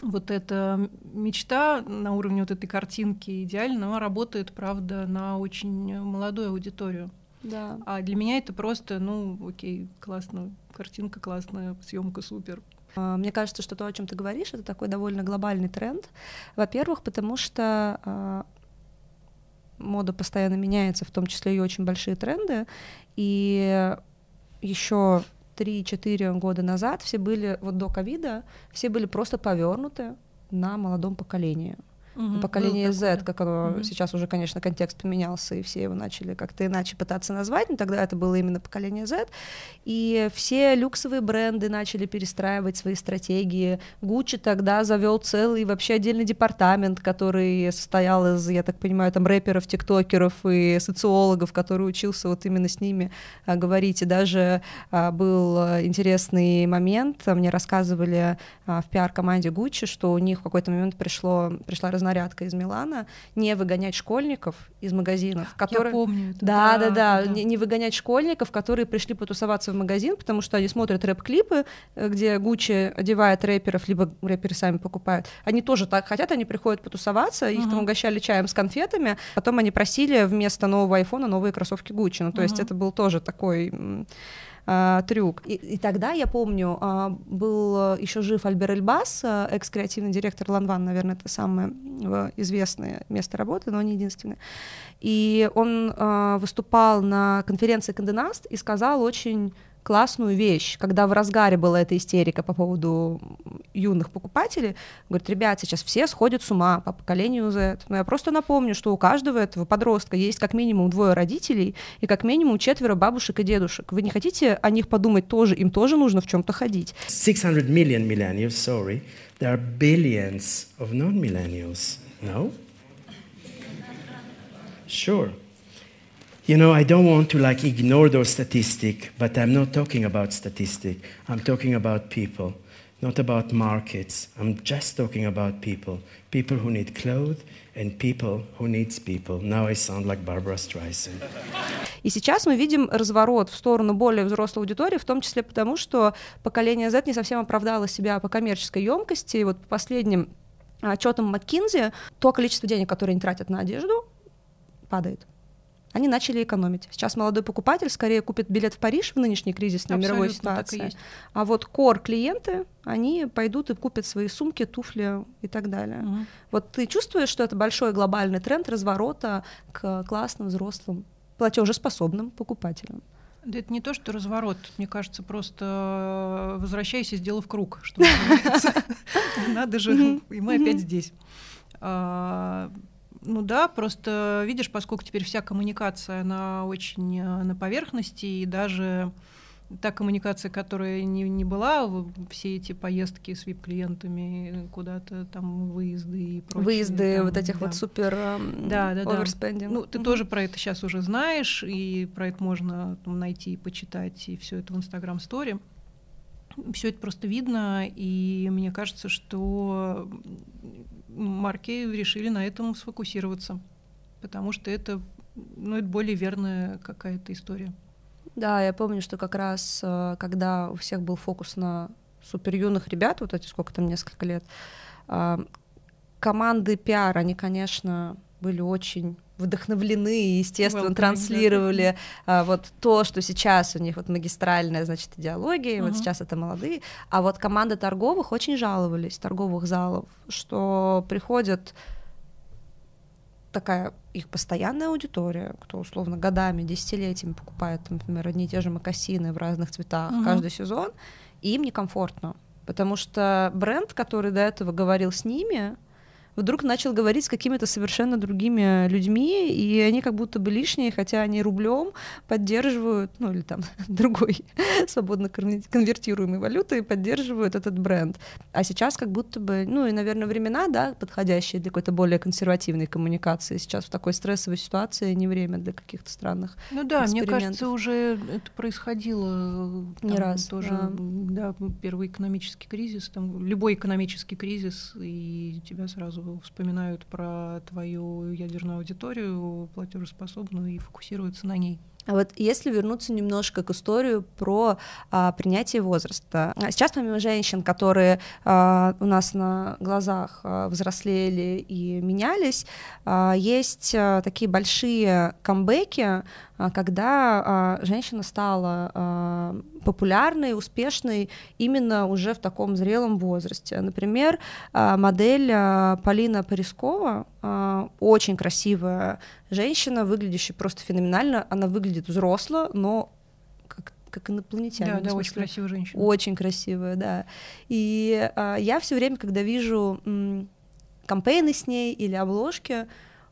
вот эта мечта на уровне вот этой картинки идеально, она работает, правда, на очень молодую аудиторию. Да. А для меня это просто, ну, окей, классно, картинка классная, съемка супер. А, мне кажется, что то, о чем ты говоришь, это такой довольно глобальный тренд. Во-первых, потому что э, мода постоянно меняется, в том числе и очень большие тренды. И еще 3-4 года назад все были, вот до ковида, все были просто повернуты на молодом поколении. Угу, поколение Z, как оно угу. сейчас уже, конечно, контекст поменялся, и все его начали как-то иначе пытаться назвать, но тогда это было именно поколение Z. И все люксовые бренды начали перестраивать свои стратегии. Гуччи тогда завел целый вообще отдельный департамент, который состоял из, я так понимаю, там рэперов, тиктокеров и социологов, который учился вот именно с ними а, говорить. И даже а, был интересный момент, мне рассказывали а, в пиар-команде Гуччи, что у них в какой-то момент пришло, пришла разнарядка из Милана не выгонять школьников из магазинов, которые... Я помню это. Да, да, да, да. Не, не выгонять школьников, которые пришли потусоваться в магазин, потому что они смотрят рэп-клипы, э, где Гуччи одевает рэперов, либо рэперы сами покупают. Они тоже так хотят, они приходят потусоваться, их uh-huh. там угощали чаем с конфетами, потом они просили вместо нового айфона новые кроссовки Гуччи. Ну, то uh-huh. есть это был тоже такой а, трюк. И, и тогда, я помню, а, был еще жив Альбер Эльбас, экс-креативный директор Ланван, наверное, это самое известное место работы, но не единственное. И он выступал на конференции Канденаст и сказал очень классную вещь, когда в разгаре была эта истерика по поводу юных покупателей, говорит, ребят, сейчас все сходят с ума по поколению Z, но я просто напомню, что у каждого этого подростка есть как минимум двое родителей и как минимум четверо бабушек и дедушек. Вы не хотите о них подумать тоже? Им тоже нужно в чем-то ходить. 600 million millennials, sorry. There are billions of non-millennials. No? Sure. You know, I don't want to like ignore those statistics, but I'm not talking about statistics. I'm talking about people, not about markets. I'm just talking about people. People who need clothes and people who needs people. Now I sound like Barbara Streisand. И сейчас мы видим разворот в сторону более взрослой аудитории, в том числе потому, что поколение Z не совсем оправдало себя по коммерческой емкости. И вот по последним отчетам McKinsey, то количество денег, которое они тратят на одежду, падает они начали экономить. Сейчас молодой покупатель скорее купит билет в Париж в нынешней кризисной Абсолютно мировой ситуации. А вот кор клиенты, они пойдут и купят свои сумки, туфли и так далее. Угу. Вот ты чувствуешь, что это большой глобальный тренд разворота к классным взрослым платежеспособным покупателям? Да это не то, что разворот. Мне кажется, просто э, возвращайся, сделав круг, что Надо же, и мы опять здесь. Ну да, просто видишь, поскольку теперь вся коммуникация, она очень э, на поверхности, и даже та коммуникация, которая не, не была, все эти поездки с VIP-клиентами куда-то, там выезды и прочее. Выезды там, вот этих да. вот супер эм, да, да, оверспендинг. Да. Ну, ты mm-hmm. тоже про это сейчас уже знаешь, и про это можно там, найти и почитать, и все это в Инстаграм-сторе. Все это просто видно, и мне кажется, что марки решили на этом сфокусироваться, потому что это, ну, это более верная какая-то история. Да, я помню, что как раз э, когда у всех был фокус на супер юных ребят, вот эти сколько там, несколько лет, э, команды пиар, они, конечно, были очень вдохновлены и, естественно, транслировали да. а, вот то, что сейчас у них вот магистральная, значит, идеология, uh-huh. вот сейчас это молодые, а вот команды торговых очень жаловались, торговых залов, что приходят такая их постоянная аудитория, кто условно годами, десятилетиями покупает, например, одни и те же макасины в разных цветах uh-huh. каждый сезон, и им некомфортно, потому что бренд, который до этого говорил с ними, вдруг начал говорить с какими-то совершенно другими людьми, и они как будто бы лишние, хотя они рублем поддерживают, ну или там другой свободно конвертируемой валютой поддерживают этот бренд. А сейчас как будто бы, ну и, наверное, времена, да, подходящие для какой-то более консервативной коммуникации. Сейчас в такой стрессовой ситуации не время для каких-то странных Ну да, мне кажется, уже это происходило не раз. Тоже, да. да, первый экономический кризис, там любой экономический кризис, и тебя сразу вспоминают про твою ядерную аудиторию платежеспособную и фокусируются на ней. А вот если вернуться немножко к историю про а, принятие возраста. Сейчас помимо женщин, которые а, у нас на глазах а, взрослели и менялись, а, есть а, такие большие камбэки, а, когда а, женщина стала а, популярной, успешной именно уже в таком зрелом возрасте. Например, модель Полина Порискова, очень красивая женщина, выглядящая просто феноменально. Она выглядит взросло, но как, инопланетянин. Да, да, очень красивая женщина. Очень красивая, да. И я все время, когда вижу кампейны с ней или обложки,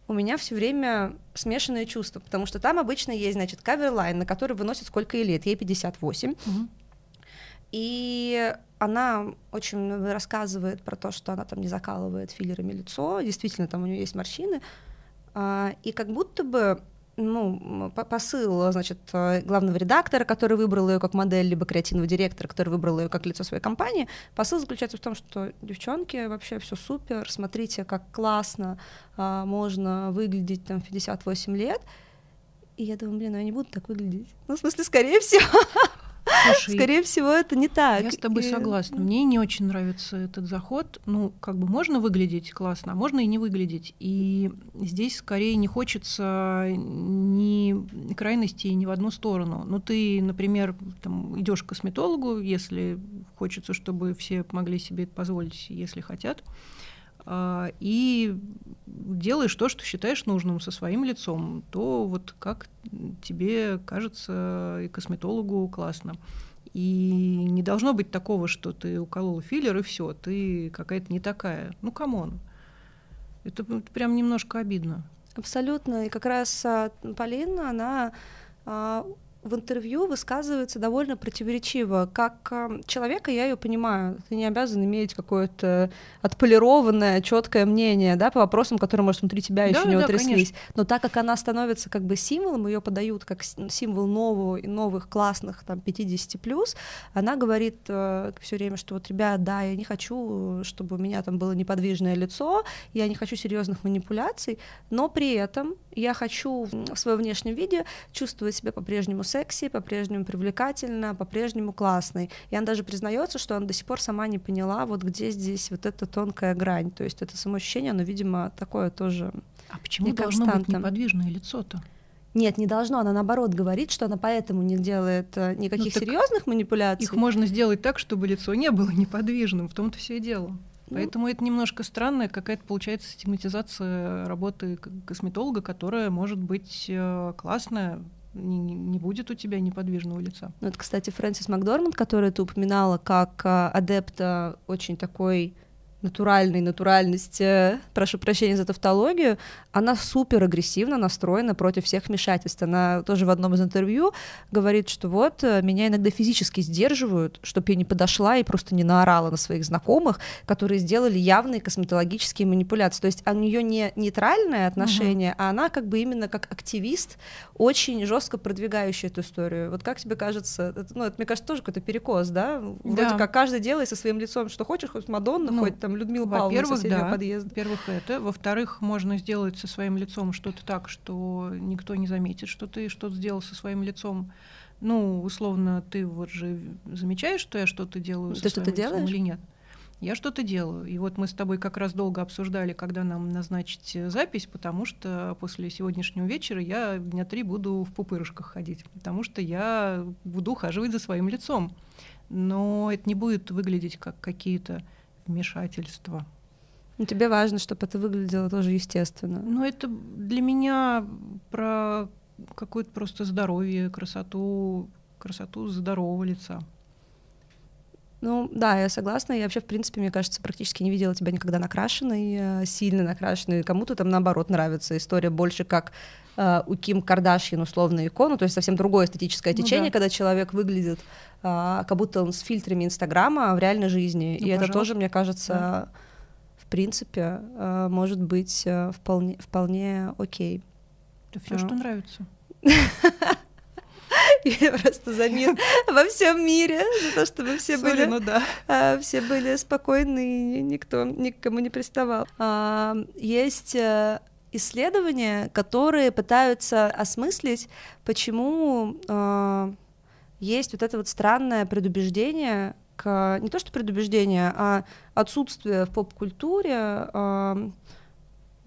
у меня все время смешанные чувства, потому что там обычно есть, значит, каверлайн, на который выносит сколько ей лет, ей 58. Угу. И она очень рассказывает про то, что она там не закалывает филлерами лицо, действительно, там у нее есть морщины, а, и как будто бы ну, посыл, значит, главного редактора, который выбрал ее как модель, либо креативного директора, который выбрал ее как лицо своей компании, посыл заключается в том, что девчонки, вообще все супер, смотрите, как классно а, можно выглядеть там в 58 лет. И я думаю, блин, ну я не буду так выглядеть. Ну, в смысле, скорее всего, Слушай, Скорее всего, это не так. Я с тобой и... согласна. Мне не очень нравится этот заход. Ну, как бы можно выглядеть классно, а можно и не выглядеть. И здесь скорее не хочется ни крайности ни в одну сторону. Ну, ты, например, там, идешь к косметологу, если хочется, чтобы все могли себе это позволить, если хотят. А, и делаешь то, что считаешь нужным со своим лицом, то вот как тебе кажется и косметологу классно. И не должно быть такого, что ты уколол филлер и все, ты какая-то не такая. Ну, come on. Это прям немножко обидно. Абсолютно. И как раз а, Полина, она а, в интервью высказывается довольно противоречиво. Как э, человека я ее понимаю. Ты не обязан иметь какое-то отполированное, четкое мнение да, по вопросам, которые, может, внутри тебя да, еще не да, утряслись. Конечно. Но так как она становится как бы символом, ее подают как символ нового и новых классных там 50 плюс, она говорит э, все время, что вот, ребят, да, я не хочу, чтобы у меня там было неподвижное лицо, я не хочу серьезных манипуляций, но при этом я хочу в своем внешнем виде чувствовать себя по-прежнему секси, по-прежнему привлекательно, по-прежнему классной. И она даже признается, что она до сих пор сама не поняла, вот где здесь вот эта тонкая грань. То есть это самоощущение, оно, видимо, такое тоже. А почему должно быть неподвижное лицо-то? Нет, не должно. Она наоборот говорит, что она поэтому не делает э, никаких ну, серьезных манипуляций. Их можно сделать так, чтобы лицо не было неподвижным. В том-то все и дело. Ну, Поэтому это немножко странная какая-то получается стигматизация работы косметолога, которая может быть э, классная, не, не будет у тебя неподвижного лица. Ну, вот, кстати, Фрэнсис Макдорманд, которую ты упоминала как э, адепта очень такой натуральной натуральности, прошу прощения за тавтологию, она супер агрессивно настроена против всех вмешательств. Она тоже в одном из интервью говорит, что вот э, меня иногда физически сдерживают, чтобы я не подошла и просто не наорала на своих знакомых, которые сделали явные косметологические манипуляции. То есть у нее не нейтральное отношение, угу. а она как бы именно как активист очень жестко продвигающий эту историю. Вот как тебе кажется, это, ну, это, мне кажется, тоже какой-то перекос, да? Вроде да. как каждый делает со своим лицом, что хочешь, хоть Мадонна, ну, хоть там Людмила Павловна во-первых, да, подъезда. Во-первых, это. Во-вторых, можно сделать со своим лицом что-то так, что никто не заметит, что ты что-то сделал со своим лицом. Ну, условно, ты вот же замечаешь, что я что-то делаю ты со что-то своим делаешь? лицом или нет? Я что-то делаю. И вот мы с тобой как раз долго обсуждали, когда нам назначить запись, потому что после сегодняшнего вечера я дня три буду в пупырышках ходить, потому что я буду ухаживать за своим лицом. Но это не будет выглядеть как какие-то вмешательства. Ну, тебе важно, чтобы это выглядело тоже естественно. Ну, это для меня про какое-то просто здоровье, красоту, красоту здорового лица. Ну, да, я согласна. Я вообще, в принципе, мне кажется, практически не видела тебя никогда накрашенной, э, сильно накрашенной. Кому-то там, наоборот, нравится история больше как э, у Ким Кардашьян условно икону, то есть совсем другое эстетическое ну, течение, да. когда человек выглядит э, как будто он с фильтрами Инстаграма в реальной жизни. Ну, И пожалуйста. это тоже, мне кажется, да. в принципе, э, может быть э, вполне, вполне окей. Это все, а. что нравится. Я просто за мир во всем мире, за то, чтобы все были, ну да. А, все были спокойны и никто никому не приставал. А, есть исследования, которые пытаются осмыслить, почему э, есть вот это вот странное предубеждение к не то что предубеждение, а отсутствие в поп-культуре э,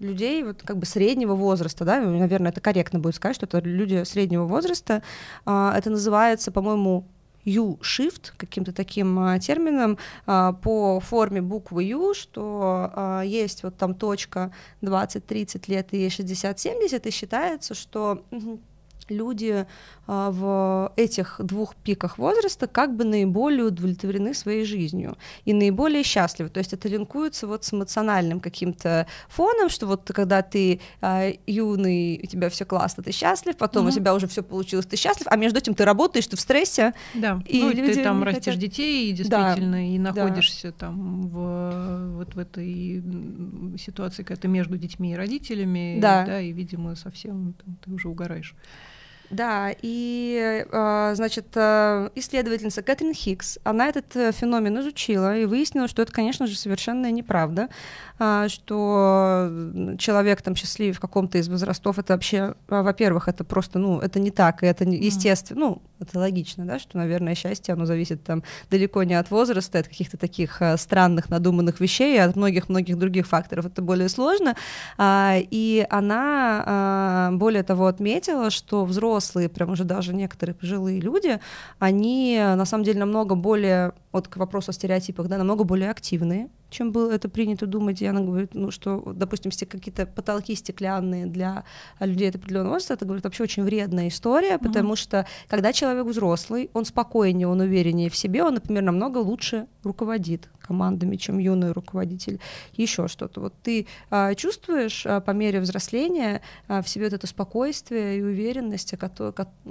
людей вот как бы среднего возраста, да, наверное, это корректно будет сказать, что это люди среднего возраста. А, это называется, по-моему, U-shift, каким-то таким а, термином, а, по форме буквы U, что а, есть вот там точка 20-30 лет и 60-70, и считается, что люди а, в этих двух пиках возраста как бы наиболее удовлетворены своей жизнью и наиболее счастливы. То есть это линкуется вот с эмоциональным каким-то фоном, что вот когда ты а, юный, у тебя все классно, ты счастлив, потом угу. у тебя уже все получилось, ты счастлив, а между этим ты работаешь, ты в стрессе. Да, и ну, люди ты там растешь хотят... детей, действительно, да. и находишься да. там в, вот в этой ситуации, когда ты между детьми и родителями, да, да и, видимо, совсем там, ты уже угораешь. Да, и, а, значит, а, исследовательница Кэтрин Хикс, она этот э, феномен изучила и выяснила, что это, конечно же, совершенно неправда, что человек там счастлив в каком-то из возрастов, это вообще, во-первых, это просто, ну, это не так, и это естественно, ну, это логично, да, что, наверное, счастье, оно зависит там далеко не от возраста, от каких-то таких странных, надуманных вещей, а от многих-многих других факторов, это более сложно, и она, более того, отметила, что взрослые, прям уже даже некоторые пожилые люди, они на самом деле намного более, вот к вопросу о стереотипах, да, намного более активные, чем было это принято думать. И она говорит, ну, что, допустим, какие-то потолки стеклянные для людей от определенного возраста, это, говорит, вообще очень вредная история, mm-hmm. потому что когда человек взрослый, он спокойнее, он увереннее в себе, он, например, намного лучше руководит командами, чем юный руководитель, еще что-то. Вот ты а, чувствуешь а, по мере взросления а, в себе вот это спокойствие и уверенность,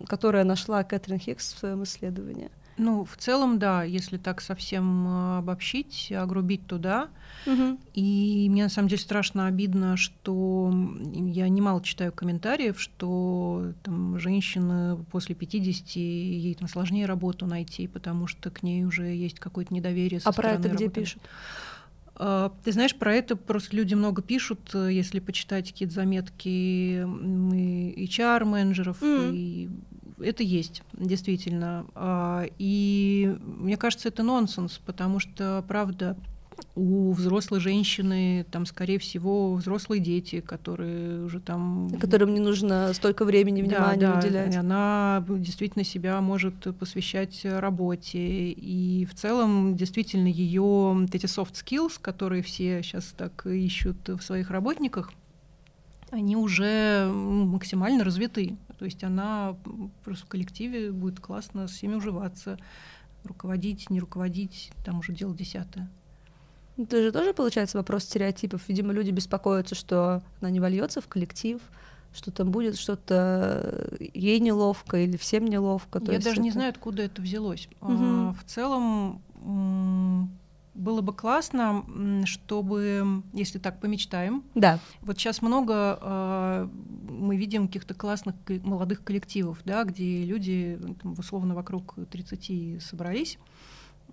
которая нашла Кэтрин Хикс в своем исследовании? Ну, в целом, да, если так совсем э, обобщить, огрубить туда. Угу. И мне на самом деле страшно обидно, что я немало читаю комментариев, что там женщины после 50 ей там сложнее работу найти, потому что к ней уже есть какое-то недоверие. Со а про это где пишут? А, ты знаешь, про это просто люди много пишут, э, если почитать какие-то заметки HR-менеджеров mm. и это есть, действительно. А, и мне кажется, это нонсенс, потому что, правда, у взрослой женщины там, скорее всего, взрослые дети, которые уже там... Которым не нужно столько времени, внимания да, да, уделять. Она действительно себя может посвящать работе. И в целом, действительно, ее эти soft skills, которые все сейчас так ищут в своих работниках, они уже максимально развиты. То есть она просто в коллективе будет классно с всеми уживаться, руководить, не руководить, там уже дело десятое. Это же тоже получается вопрос стереотипов. Видимо, люди беспокоятся, что она не вольется в коллектив, что там будет что-то ей неловко или всем неловко. Я даже это... не знаю, откуда это взялось. Угу. В целом было бы классно, чтобы, если так помечтаем, да. вот сейчас много э, мы видим каких-то классных молодых коллективов, да, где люди там, условно вокруг 30 собрались.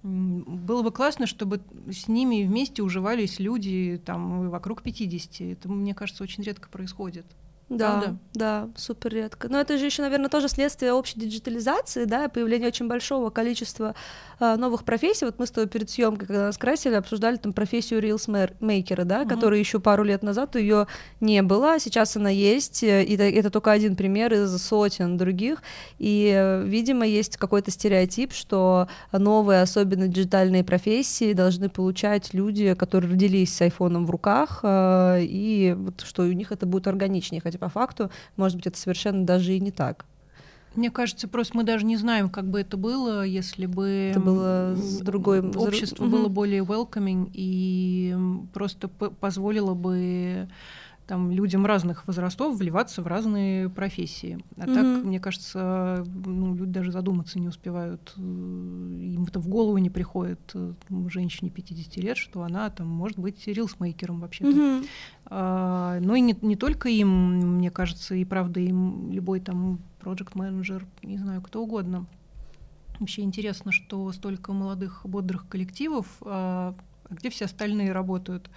Было бы классно, чтобы с ними вместе уживались люди там вокруг 50. Это, мне кажется, очень редко происходит. Да, Правда? да, супер редко. Но это же еще, наверное, тоже следствие общей диджитализации, да, появления очень большого количества э, новых профессий. Вот мы с тобой перед съемкой, когда нас красили, обсуждали там профессию рилсмейкера, да, угу. которая еще пару лет назад ее не было, а сейчас она есть, и это, это только один пример из сотен других. И, видимо, есть какой-то стереотип, что новые, особенно диджитальные профессии должны получать люди, которые родились с айфоном в руках, э, и вот, что у них это будет органичнее, хотя по факту, может быть, это совершенно даже и не так. Мне кажется, просто мы даже не знаем, как бы это было, если бы это было с другой общество было более welcoming и просто позволило бы там, людям разных возрастов вливаться в разные профессии. А mm-hmm. так, мне кажется, ну, люди даже задуматься не успевают. Э, им это в голову не приходит э, женщине 50 лет, что она там может быть рилсмейкером вообще-то. Mm-hmm. А, но и не, не только им, мне кажется, и правда им любой там проект-менеджер, не знаю, кто угодно. Вообще интересно, что столько молодых, бодрых коллективов, а где все остальные работают?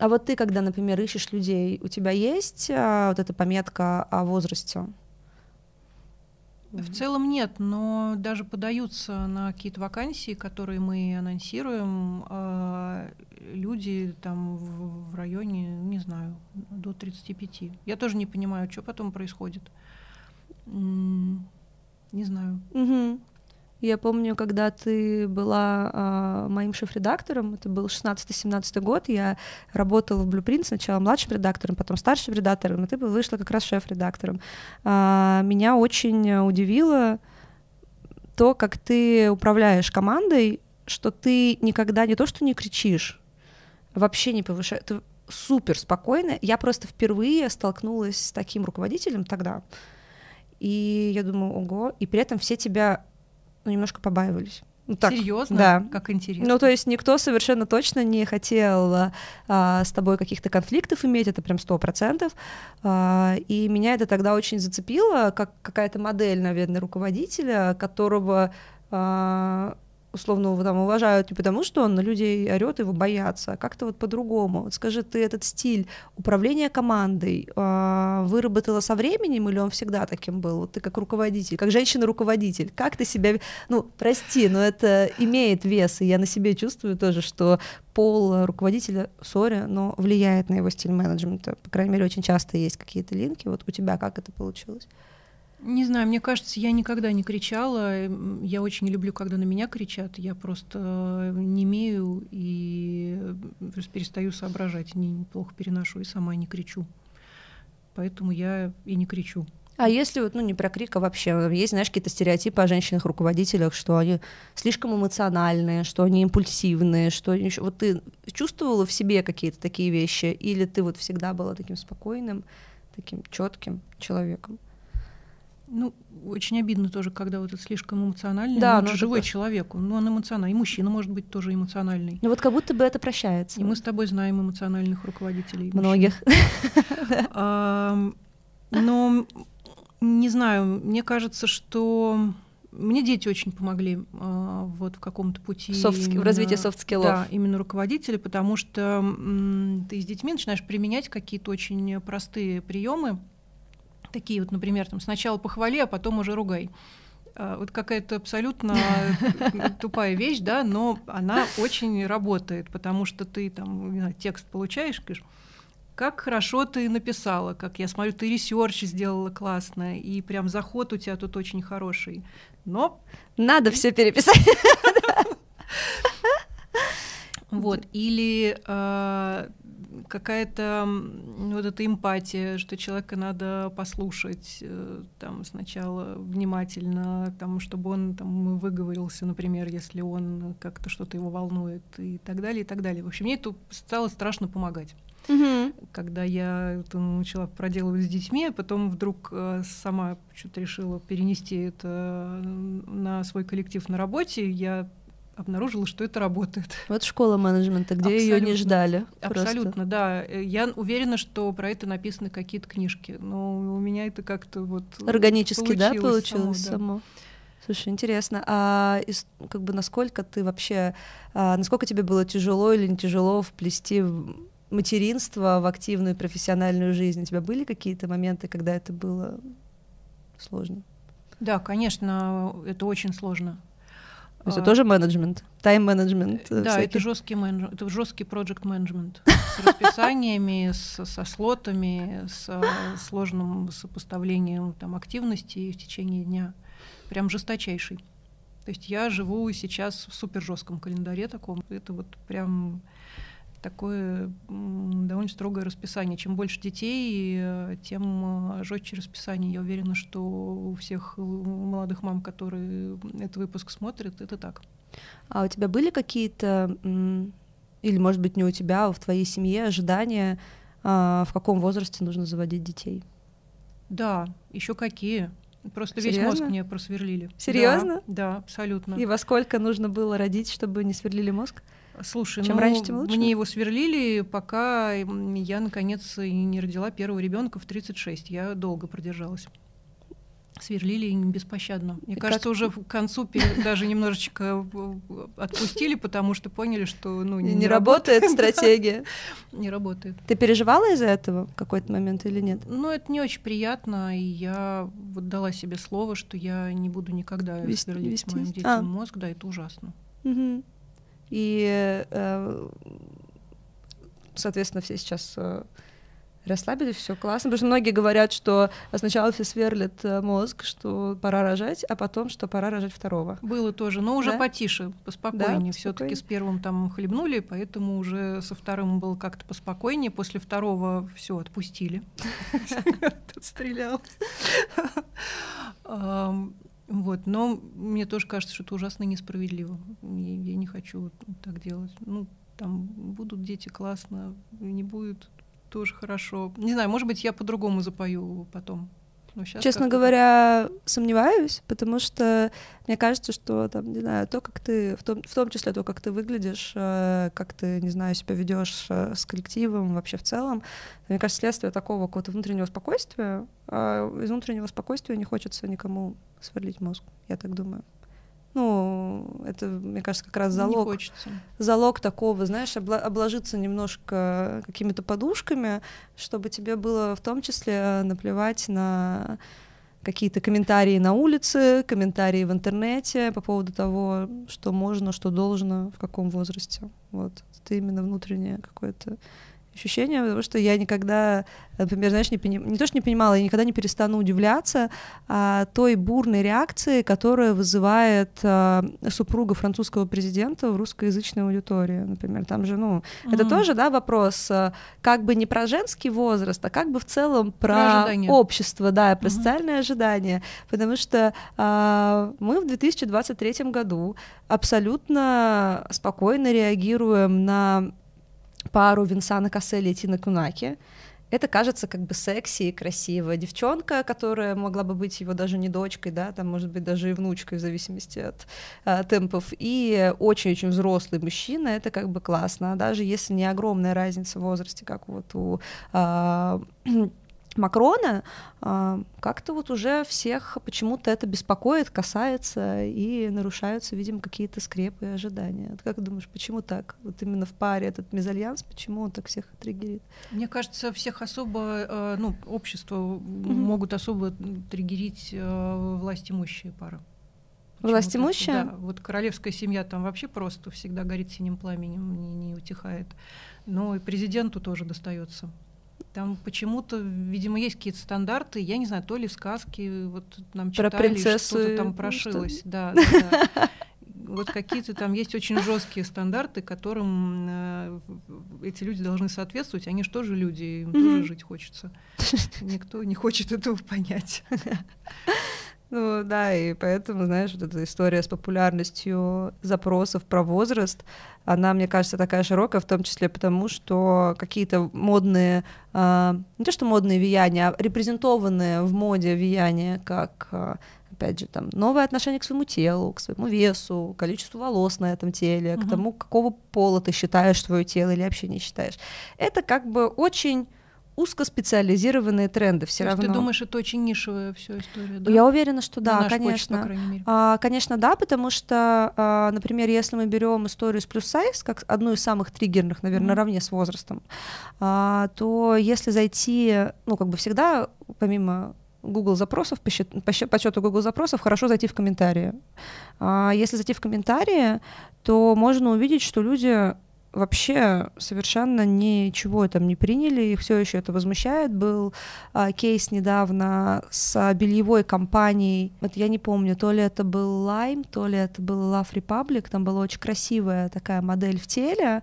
А вот ты, когда, например, ищешь людей, у тебя есть а, вот эта пометка о возрасте? В целом нет, но даже подаются на какие-то вакансии, которые мы анонсируем, а люди там в, в районе, не знаю, до 35. Я тоже не понимаю, что потом происходит. Не знаю. Угу. Я помню, когда ты была э, моим шеф-редактором, это был 16-17 год, я работала в Blueprint сначала младшим редактором, потом старшим редактором, и ты вышла как раз шеф-редактором. Э, меня очень удивило то, как ты управляешь командой, что ты никогда не то, что не кричишь, вообще не повышаешь, ты супер спокойно. Я просто впервые столкнулась с таким руководителем тогда, и я думаю, ого, и при этом все тебя ну, немножко побаивались. Ну, так, Серьезно? Да. Как интересно. Ну, то есть никто совершенно точно не хотел а, с тобой каких-то конфликтов иметь, это прям сто процентов. А, и меня это тогда очень зацепило, как какая-то модель, наверное, руководителя, которого а, условно там уважают не потому, что он на людей орет, его боятся, а как-то вот по-другому. Вот скажи, ты этот стиль управления командой э, выработала со временем или он всегда таким был? Вот ты как руководитель, как женщина-руководитель, как ты себя... Ну, прости, но это имеет вес, и я на себе чувствую тоже, что пол руководителя, сори, но влияет на его стиль менеджмента. По крайней мере, очень часто есть какие-то линки. Вот у тебя как это получилось? Не знаю, мне кажется, я никогда не кричала. Я очень не люблю, когда на меня кричат. Я просто не имею и просто перестаю соображать. Не, плохо переношу и сама не кричу. Поэтому я и не кричу. А если вот, ну, не про крик, а вообще, есть, знаешь, какие-то стереотипы о женщинах-руководителях, что они слишком эмоциональные, что они импульсивные, что они... Вот ты чувствовала в себе какие-то такие вещи, или ты вот всегда была таким спокойным, таким четким человеком? Ну, очень обидно тоже, когда вот это слишком эмоциональный. Да, но живой такой... человек, ну он эмоциональный. И мужчина может быть тоже эмоциональный. Ну вот как будто бы это прощается. И мы с тобой знаем эмоциональных руководителей. Многих. Но не знаю, мне кажется, что мне дети очень помогли э, вот в каком-то пути именно, в развитии soft skill ов. Да, именно руководители, потому что ты с детьми начинаешь применять какие-то очень простые приемы, такие вот, например, там сначала похвали, а потом уже ругай. А, вот какая-то абсолютно тупая вещь, да, но она очень работает, потому что ты там знаю, текст получаешь, говоришь, как хорошо ты написала, как я смотрю, ты research сделала классно, и прям заход у тебя тут очень хороший. Но надо все переписать. Вот, или э, какая-то вот эта эмпатия, что человека надо послушать э, там сначала внимательно, там, чтобы он там выговорился, например, если он как-то что-то его волнует и так далее, и так далее. В общем, мне это стало страшно помогать. Угу. Когда я это начала проделывать с детьми, а потом вдруг э, сама что-то решила перенести это на свой коллектив на работе, я обнаружила, что это работает. Вот школа менеджмента, где ее не ждали. Абсолютно, просто. да. Я уверена, что про это написаны какие-то книжки, но у меня это как-то вот органически, да, получилось само. само. Да. Слушай, интересно, а как бы насколько ты вообще, а, насколько тебе было тяжело или не тяжело вплести материнство в активную профессиональную жизнь? У тебя были какие-то моменты, когда это было сложно? Да, конечно, это очень сложно. Это тоже менеджмент, тайм-менеджмент. Э, да, всяких. это жесткий менеджмент, это жесткий project менеджмент с расписаниями, с, со слотами, с сложным сопоставлением там, активности в течение дня. Прям жесточайший. То есть я живу сейчас в супер жестком календаре таком. Это вот прям такое довольно строгое расписание. Чем больше детей, э, тем э, жестче расписание. Я уверена, что у всех молодых мам, которые этот выпуск смотрят, это так. А у тебя были какие-то, или, может быть, не у тебя, а в твоей семье ожидания, а, в каком возрасте нужно заводить детей? Да, еще какие. Просто Серьезно? весь мозг мне просверлили. Серьезно? Да, да, абсолютно. И во сколько нужно было родить, чтобы не сверлили мозг? Слушай, Чем ну, раньше, тем лучше. Мне его сверлили, пока я, наконец, не родила первого ребенка в 36. Я долго продержалась сверлили беспощадно. Мне и кажется, как... уже к концу даже немножечко отпустили, потому что поняли, что ну, не, не работает стратегия. Не работает. Ты переживала из-за этого в какой-то момент или нет? Ну, это не очень приятно, и я вот дала себе слово, что я не буду никогда сверлить моим детям а. мозг, да, это ужасно. И, э, соответственно, все сейчас э, расслабились, все классно. Потому что многие говорят, что сначала все сверлят э, мозг, что пора рожать, а потом, что пора рожать второго. Было тоже, но уже да? потише, поспокойнее. Да, Все-таки с первым там хлебнули, поэтому уже со вторым было как-то поспокойнее. После второго все отпустили. Тут стрелял. Вот, но мне тоже кажется, что это ужасно несправедливо. Я, не хочу так делать. Ну, там будут дети классно, не будет тоже хорошо. Не знаю, может быть, я по-другому запою потом. Но Честно говоря, сомневаюсь, потому что мне кажется, что там, не знаю, то, как ты, в том, в том числе то, как ты выглядишь, э, как ты, не знаю, себя ведешь э, с коллективом, вообще в целом, мне кажется, следствие такого какого-то внутреннего спокойствия, а из внутреннего спокойствия не хочется никому сверлить мозг, я так думаю. Ну, это, мне кажется, как раз залог, залог такого, знаешь, обложиться немножко какими-то подушками, чтобы тебе было в том числе наплевать на какие-то комментарии на улице, комментарии в интернете по поводу того, что можно, что должно, в каком возрасте. Вот. Это именно внутреннее какое-то ощущение, потому что я никогда, например, знаешь, не, поним... не то, что не понимала, я никогда не перестану удивляться а, той бурной реакции, которая вызывает а, супруга французского президента в русскоязычной аудитории, например. Там же, ну, mm-hmm. это тоже, да, вопрос а, как бы не про женский возраст, а как бы в целом про, про общество, да, про mm-hmm. социальное ожидание, потому что а, мы в 2023 году абсолютно спокойно реагируем на пару Винсана Касселя и Тина Кунаки. Это кажется как бы секси и красиво. Девчонка, которая могла бы быть его даже не дочкой, да, там может быть даже и внучкой в зависимости от э, темпов, и очень-очень взрослый мужчина, это как бы классно, даже если не огромная разница в возрасте, как вот у э, Макрона, а, как-то вот уже всех почему-то это беспокоит, касается и нарушаются, видимо, какие-то скрепы и ожидания. Как думаешь, почему так? Вот именно в паре этот мезальянс, почему он так всех триггерит? Мне кажется, всех особо, э, ну, общество mm-hmm. могут особо триггерить э, власть имущие пары. Власть имущая? Да, вот королевская семья там вообще просто всегда горит синим пламенем, не, не утихает. Но и президенту тоже достается. Там почему-то, видимо, есть какие-то стандарты, я не знаю, то ли сказки, вот нам читали, Про принцессу что-то там прошилось. Что да, да, да. Вот какие-то там есть очень жесткие стандарты, которым э, эти люди должны соответствовать. Они же тоже люди, им mm-hmm. тоже жить хочется. Никто не хочет этого понять. Ну да, и поэтому, знаешь, вот эта история с популярностью запросов про возраст, она, мне кажется, такая широкая, в том числе потому, что какие-то модные, э, не то что модные влияния, а репрезентованные в моде влияния, как э, опять же, там, новое отношение к своему телу, к своему весу, количеству волос на этом теле, uh-huh. к тому, какого пола ты считаешь свое тело или вообще не считаешь. Это как бы очень узкоспециализированные тренды все равно. Ты думаешь, это очень нишевая вся история, да? Я уверена, что да, конечно. Почте, а, конечно, да, потому что, а, например, если мы берем историю с плюс сайз как одну из самых триггерных, наверное, mm-hmm. наравне с возрастом, а, то если зайти, ну, как бы всегда, помимо Google запросов, по, счет, по, счет, по счету Google запросов, хорошо зайти в комментарии. А если зайти в комментарии, то можно увидеть, что люди вообще совершенно ничего там не приняли, их все еще это возмущает. Был а, кейс недавно с бельевой компанией, вот я не помню, то ли это был Lime, то ли это был Love Republic, там была очень красивая такая модель в теле,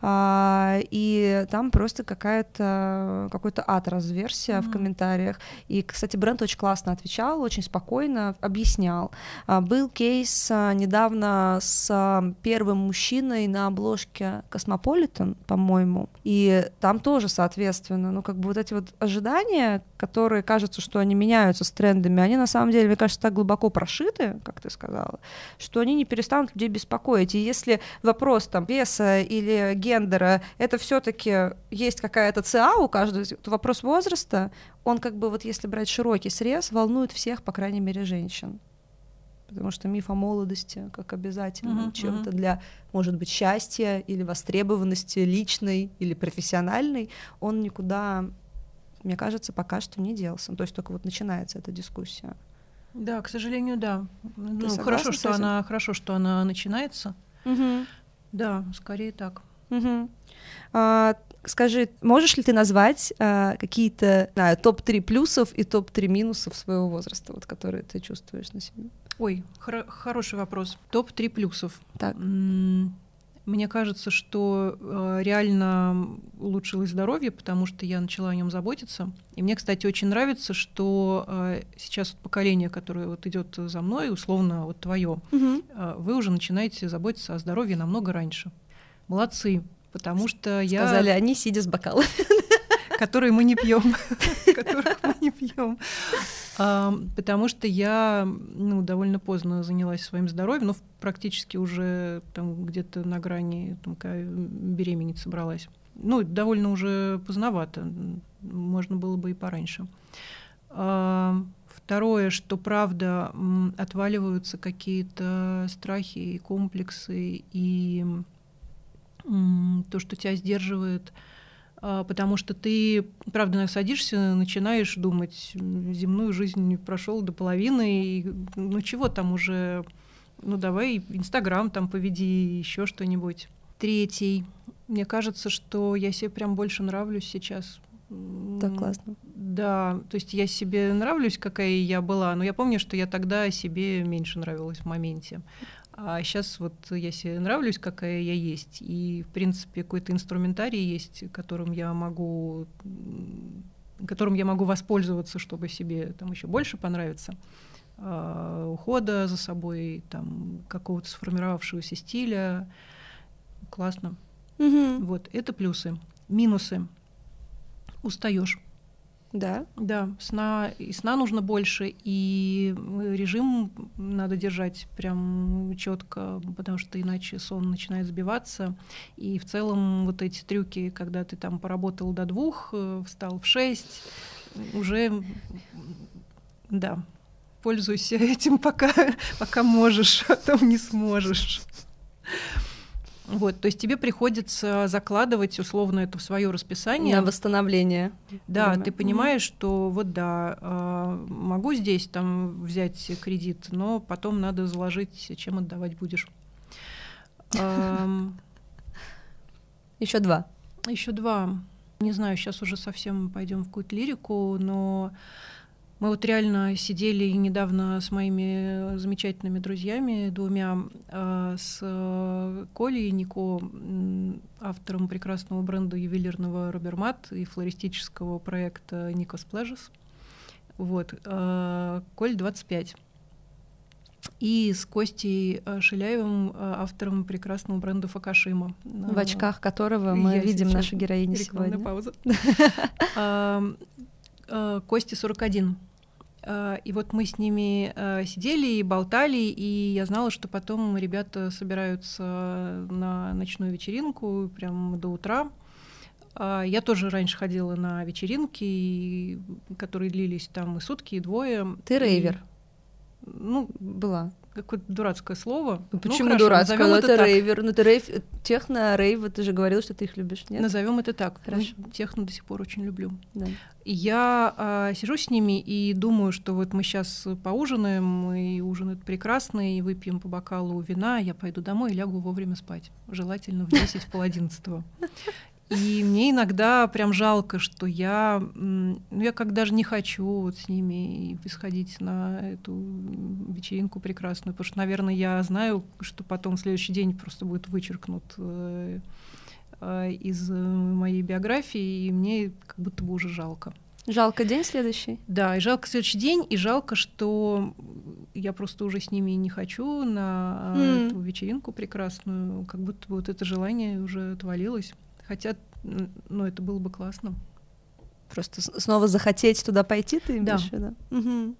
а, и там просто какая-то какой-то ад разверсия mm-hmm. в комментариях. И, кстати, бренд очень классно отвечал, очень спокойно объяснял. А, был кейс а, недавно с а, первым мужчиной на обложке Космополитен, по-моему, и там тоже, соответственно, ну, как бы вот эти вот ожидания, которые кажется, что они меняются с трендами, они на самом деле, мне кажется, так глубоко прошиты, как ты сказала, что они не перестанут людей беспокоить. И если вопрос там веса или гендера, это все таки есть какая-то ЦА у каждого, то вопрос возраста, он как бы вот если брать широкий срез, волнует всех, по крайней мере, женщин потому что миф о молодости как обязательно uh-huh, чем-то для, может быть, счастья или востребованности личной или профессиональной, он никуда, мне кажется, пока что не делся. То есть только вот начинается эта дискуссия. Да, к сожалению, да. ну, хорошо, что она, хорошо, что она начинается. Угу. Да, скорее так. Угу. А, скажи, можешь ли ты назвать а, какие-то топ-3 плюсов и топ-3 минусов своего возраста, вот, которые ты чувствуешь на себе? Ой, хор- хороший вопрос. Топ-3 плюсов. Так. Мне кажется, что э, реально улучшилось здоровье, потому что я начала о нем заботиться. И мне, кстати, очень нравится, что э, сейчас поколение, которое вот идет за мной, условно вот твое, угу. э, вы уже начинаете заботиться о здоровье намного раньше. Молодцы, потому что я... Сказали они, сидя с бокалом. Которые мы не пьем. Которых мы не пьем. Потому что я ну, довольно поздно занялась своим здоровьем, но практически уже там где-то на грани там, беременеть собралась. Ну, довольно уже поздновато. Можно было бы и пораньше. Второе, что правда отваливаются какие-то страхи и комплексы, и то, что тебя сдерживает потому что ты, правда, садишься, начинаешь думать, земную жизнь прошел до половины, и ну чего там уже, ну давай Инстаграм там поведи, еще что-нибудь. Третий. Мне кажется, что я себе прям больше нравлюсь сейчас. Так классно. Да, то есть я себе нравлюсь, какая я была, но я помню, что я тогда себе меньше нравилась в моменте. А сейчас вот я себе нравлюсь, какая я есть, и, в принципе, какой-то инструментарий есть, которым я могу которым я могу воспользоваться, чтобы себе там еще больше понравиться. Uh, ухода за собой, там, какого-то сформировавшегося стиля. Классно. Угу. Вот, это плюсы. Минусы. Устаешь. Да. Да, сна, и сна нужно больше, и режим надо держать прям четко, потому что иначе сон начинает сбиваться. И в целом вот эти трюки, когда ты там поработал до двух, э, встал в шесть, уже, да, пользуйся этим пока, пока можешь, а то не сможешь. Вот, то есть тебе приходится закладывать условно это в свое расписание. На восстановление. Да, время. ты понимаешь, что вот да, а, могу здесь там взять кредит, но потом надо заложить, чем отдавать будешь. Еще два. Еще два. Не знаю, сейчас уже совсем пойдем в какую-то лирику, но мы вот реально сидели недавно с моими замечательными друзьями, двумя, а, с Колей Нико, автором прекрасного бренда ювелирного Робермат и флористического проекта Никос Pleasures. Вот. А, Коль 25. И с Костей а, Шиляевым, автором прекрасного бренда Факашима. В очках которого мы Я видим нашу героиню сегодня. пауза. Кости 41. А, и вот мы с ними а, сидели и болтали, и я знала, что потом ребята собираются на ночную вечеринку прям до утра. А, я тоже раньше ходила на вечеринки, которые длились там и сутки, и двое. Ты рейвер? Ну, была какое-то дурацкое слово. Ну, ну почему ну, дурацкое? Ну, это, это рейвер. Ну, ты рейв, техно, рейв, ты же говорил, что ты их любишь, нет? Назовем это так. Хорошо. Ну, техно до сих пор очень люблю. Да. И я а, сижу с ними и думаю, что вот мы сейчас поужинаем, и ужин это прекрасный, и выпьем по бокалу вина, я пойду домой и лягу вовремя спать. Желательно в 10, в пол одиннадцатого. И мне иногда прям жалко, что я, ну, я как даже не хочу вот с ними исходить на эту вечеринку прекрасную, потому что, наверное, я знаю, что потом в следующий день просто будет вычеркнут э, э, из моей биографии, и мне как будто бы уже жалко. Жалко день следующий? Да, и жалко следующий день, и жалко, что я просто уже с ними не хочу на mm. эту вечеринку прекрасную, как будто бы вот это желание уже отвалилось. Хотя, ну, это было бы классно. Просто снова захотеть туда пойти, ты имеешь да. в Угу.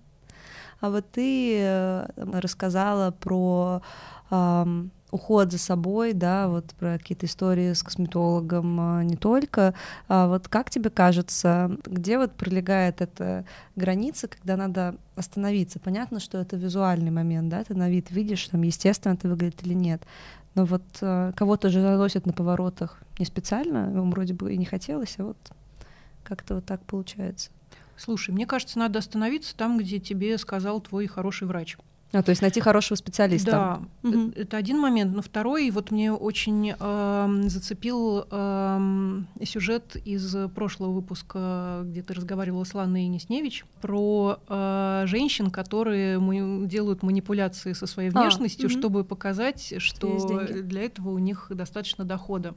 А вот ты э, рассказала про эм, уход за собой, да, вот про какие-то истории с косметологом а, не только. А вот как тебе кажется, где вот пролегает эта граница, когда надо остановиться? Понятно, что это визуальный момент, да, ты на вид видишь, там, естественно, это выглядит или нет. Но вот э, кого-то же заносят на поворотах не специально, ему вроде бы и не хотелось, а вот как-то вот так получается. Слушай, мне кажется, надо остановиться там, где тебе сказал твой хороший врач. А, то есть найти хорошего специалиста. Да, Мгм. это, один момент. Но второй, вот мне очень эм, зацепил эм, сюжет из прошлого выпуска, где ты разговаривала с Ланой Несневич, про э, женщин, которые делают манипуляции со своей А, внешностью, мгм. чтобы показать, что для этого у них достаточно дохода.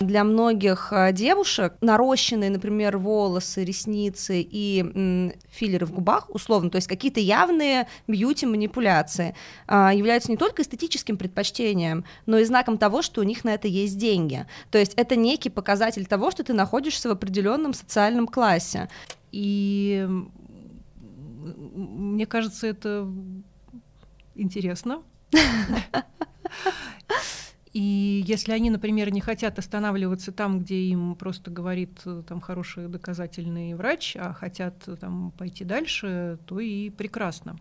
Для многих а, девушек нарощенные, например, волосы, ресницы и филлеры в губах, условно, то есть какие-то явные бьюти-манипуляции, а, являются не только эстетическим предпочтением, но и знаком того, что у них на это есть деньги. То есть это некий показатель того, что ты находишься в определенном социальном классе. И мне кажется, это интересно. И если они, например, не хотят останавливаться там, где им просто говорит э, там хороший доказательный врач, а хотят э, там пойти дальше, то и прекрасно.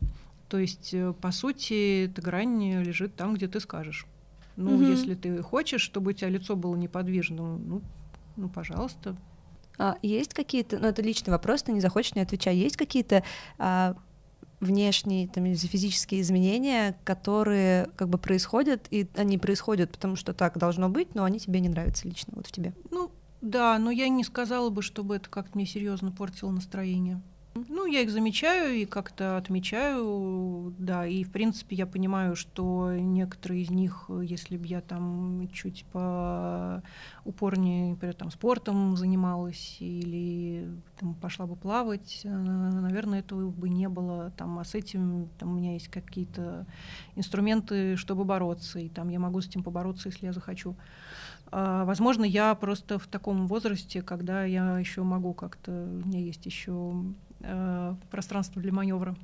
То есть, э, по сути, эта грань лежит там, где ты скажешь. Ну, Мгм. если ты хочешь, чтобы у тебя лицо было неподвижным, ну, ну, пожалуйста, А есть какие-то, ну это личный вопрос, ты не захочешь, не отвечай, есть какие-то а, внешние там, физические изменения, которые как бы происходят, и они происходят, потому что так должно быть, но они тебе не нравятся лично, вот в тебе. Ну, да, но я не сказала бы, чтобы это как-то мне серьезно портило настроение. Ну, я их замечаю и как-то отмечаю, да, и, в принципе, я понимаю, что некоторые из них, если бы я там чуть по упорнее, например, там, спортом занималась или там, пошла бы плавать, э, наверное, этого бы не было, там, а с этим там, у меня есть какие-то инструменты, чтобы бороться, и там я могу с этим побороться, если я захочу. А, Возможно, я просто в таком возрасте, когда я еще могу как-то, у меня есть еще э, пространство для маневра.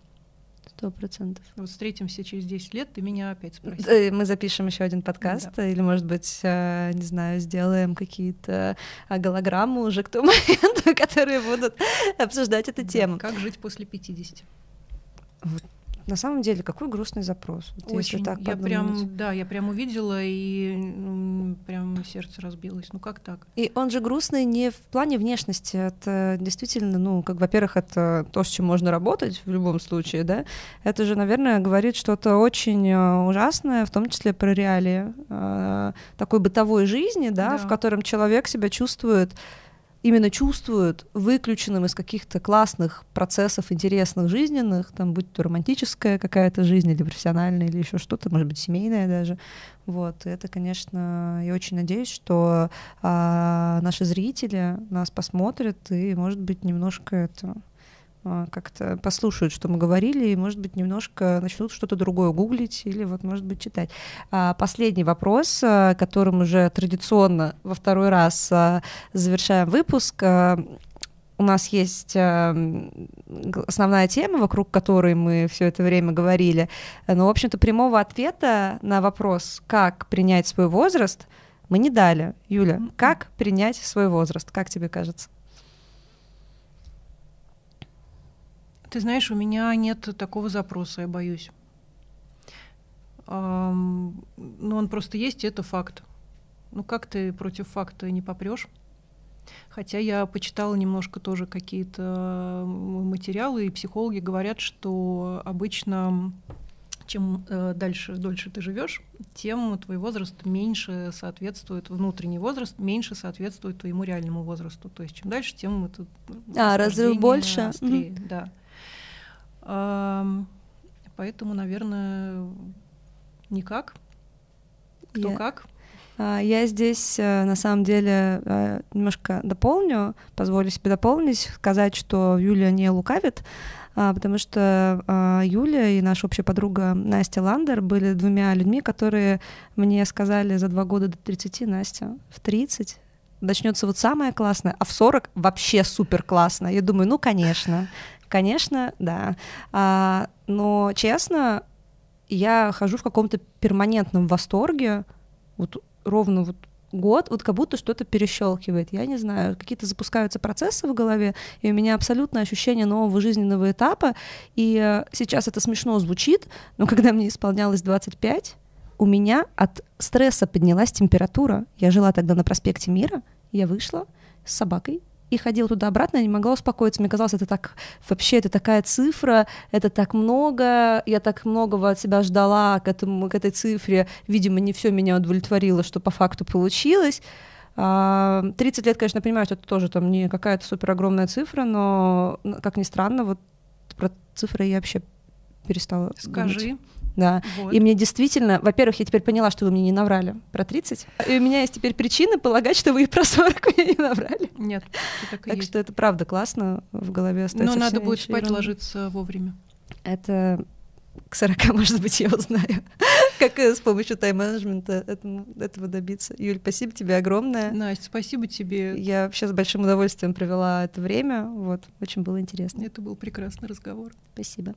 Сто процентов. Вот встретимся через 10 лет, ты меня опять спроси. Э, Мы запишем еще один подкаст, или, может быть, э, не знаю, сделаем какие-то а, голограммы уже к тому моменту, которые будут обсуждать эту Да, тему. Как жить после 50? На самом деле, какой грустный запрос. вот если Очень. так я подумать. прям, да, я прям увидела и прям сердце разбилось. Ну как так? И он же грустный не в плане внешности, это действительно, ну, как, во-первых, это то, с чем можно работать в любом случае, да, это же, наверное, говорит что-то очень э, ужасное, в том числе про реалии э, такой бытовой жизни, да, Да. в котором человек себя чувствует именно чувствует выключенным из каких-то классных процессов, интересных, жизненных, там, будь то романтическая какая-то жизнь или профессиональная, или еще что-то, может быть, семейная даже. Вот, это, конечно, я очень надеюсь, что а, наши зрители нас посмотрят и, может быть, немножко это как-то послушают, что мы говорили, и, может быть, немножко начнут что-то другое гуглить или, вот, может быть, читать. А, Последний вопрос, а, которым уже традиционно во второй раз а, завершаем выпуск. А, У нас есть а, основная тема, вокруг которой мы все это время говорили. Но, в общем-то, прямого ответа на вопрос, как принять свой возраст, мы не дали. Юля, Мгм. как принять свой возраст? Как тебе кажется? Ты знаешь, у меня нет такого запроса, я боюсь. Ам, ну, он просто есть, и это факт. Ну, как ты против факта не попрешь? Хотя я почитала немножко тоже какие-то материалы, и психологи говорят, что обычно чем э, дальше, дольше ты живешь, тем твой возраст меньше соответствует, внутренний возраст меньше соответствует твоему реальному возрасту. То есть чем дальше, тем это А, разрыв больше? острее, да. Поэтому, наверное, никак. Кто Я- как? А, Я здесь э, на самом деле э, немножко дополню, позволю себе дополнить, сказать, что Юлия не лукавит, а, потому что а, Юля и наша общая подруга Настя Ландер были двумя людьми, которые мне сказали за два года до 30, Настя, в 30 начнется вот самое классное, а в 40 вообще супер классно. Я думаю, ну, конечно, конечно, да. А, но, честно, я хожу в каком-то перманентном восторге, вот ровно вот год, вот как будто что-то перещелкивает. Я не знаю, какие-то запускаются процессы в голове, и у меня абсолютно ощущение нового жизненного этапа. И сейчас это смешно звучит, но когда мне исполнялось 25, у меня от стресса поднялась температура. Я жила тогда на проспекте Мира, я вышла с собакой и ходила туда-обратно, не могла успокоиться. Мне казалось, это так, вообще, это такая цифра, это так много, я так многого от себя ждала к, этому, к этой цифре. Видимо, не все меня удовлетворило, что по факту получилось. 30 а, лет, конечно, понимаю, что это тоже там не какая-то супер огромная цифра, но, как ни странно, вот про цифры я вообще перестала Скажи. Думать. Да. Вот. И мне действительно, во-первых, я теперь поняла, что вы мне не наврали про 30. И у меня есть теперь причины полагать, что вы и про 40 мне не наврали. Нет, так, так что это правда классно в голове остается. Но надо будет спать, ерунда. ложиться вовремя. Это к 40, может быть, я узнаю, как с помощью тайм-менеджмента этому, этого добиться. Юль, спасибо тебе огромное. Настя, спасибо тебе. Я вообще с большим удовольствием провела это время. Вот, очень было интересно. Это был прекрасный разговор. Спасибо.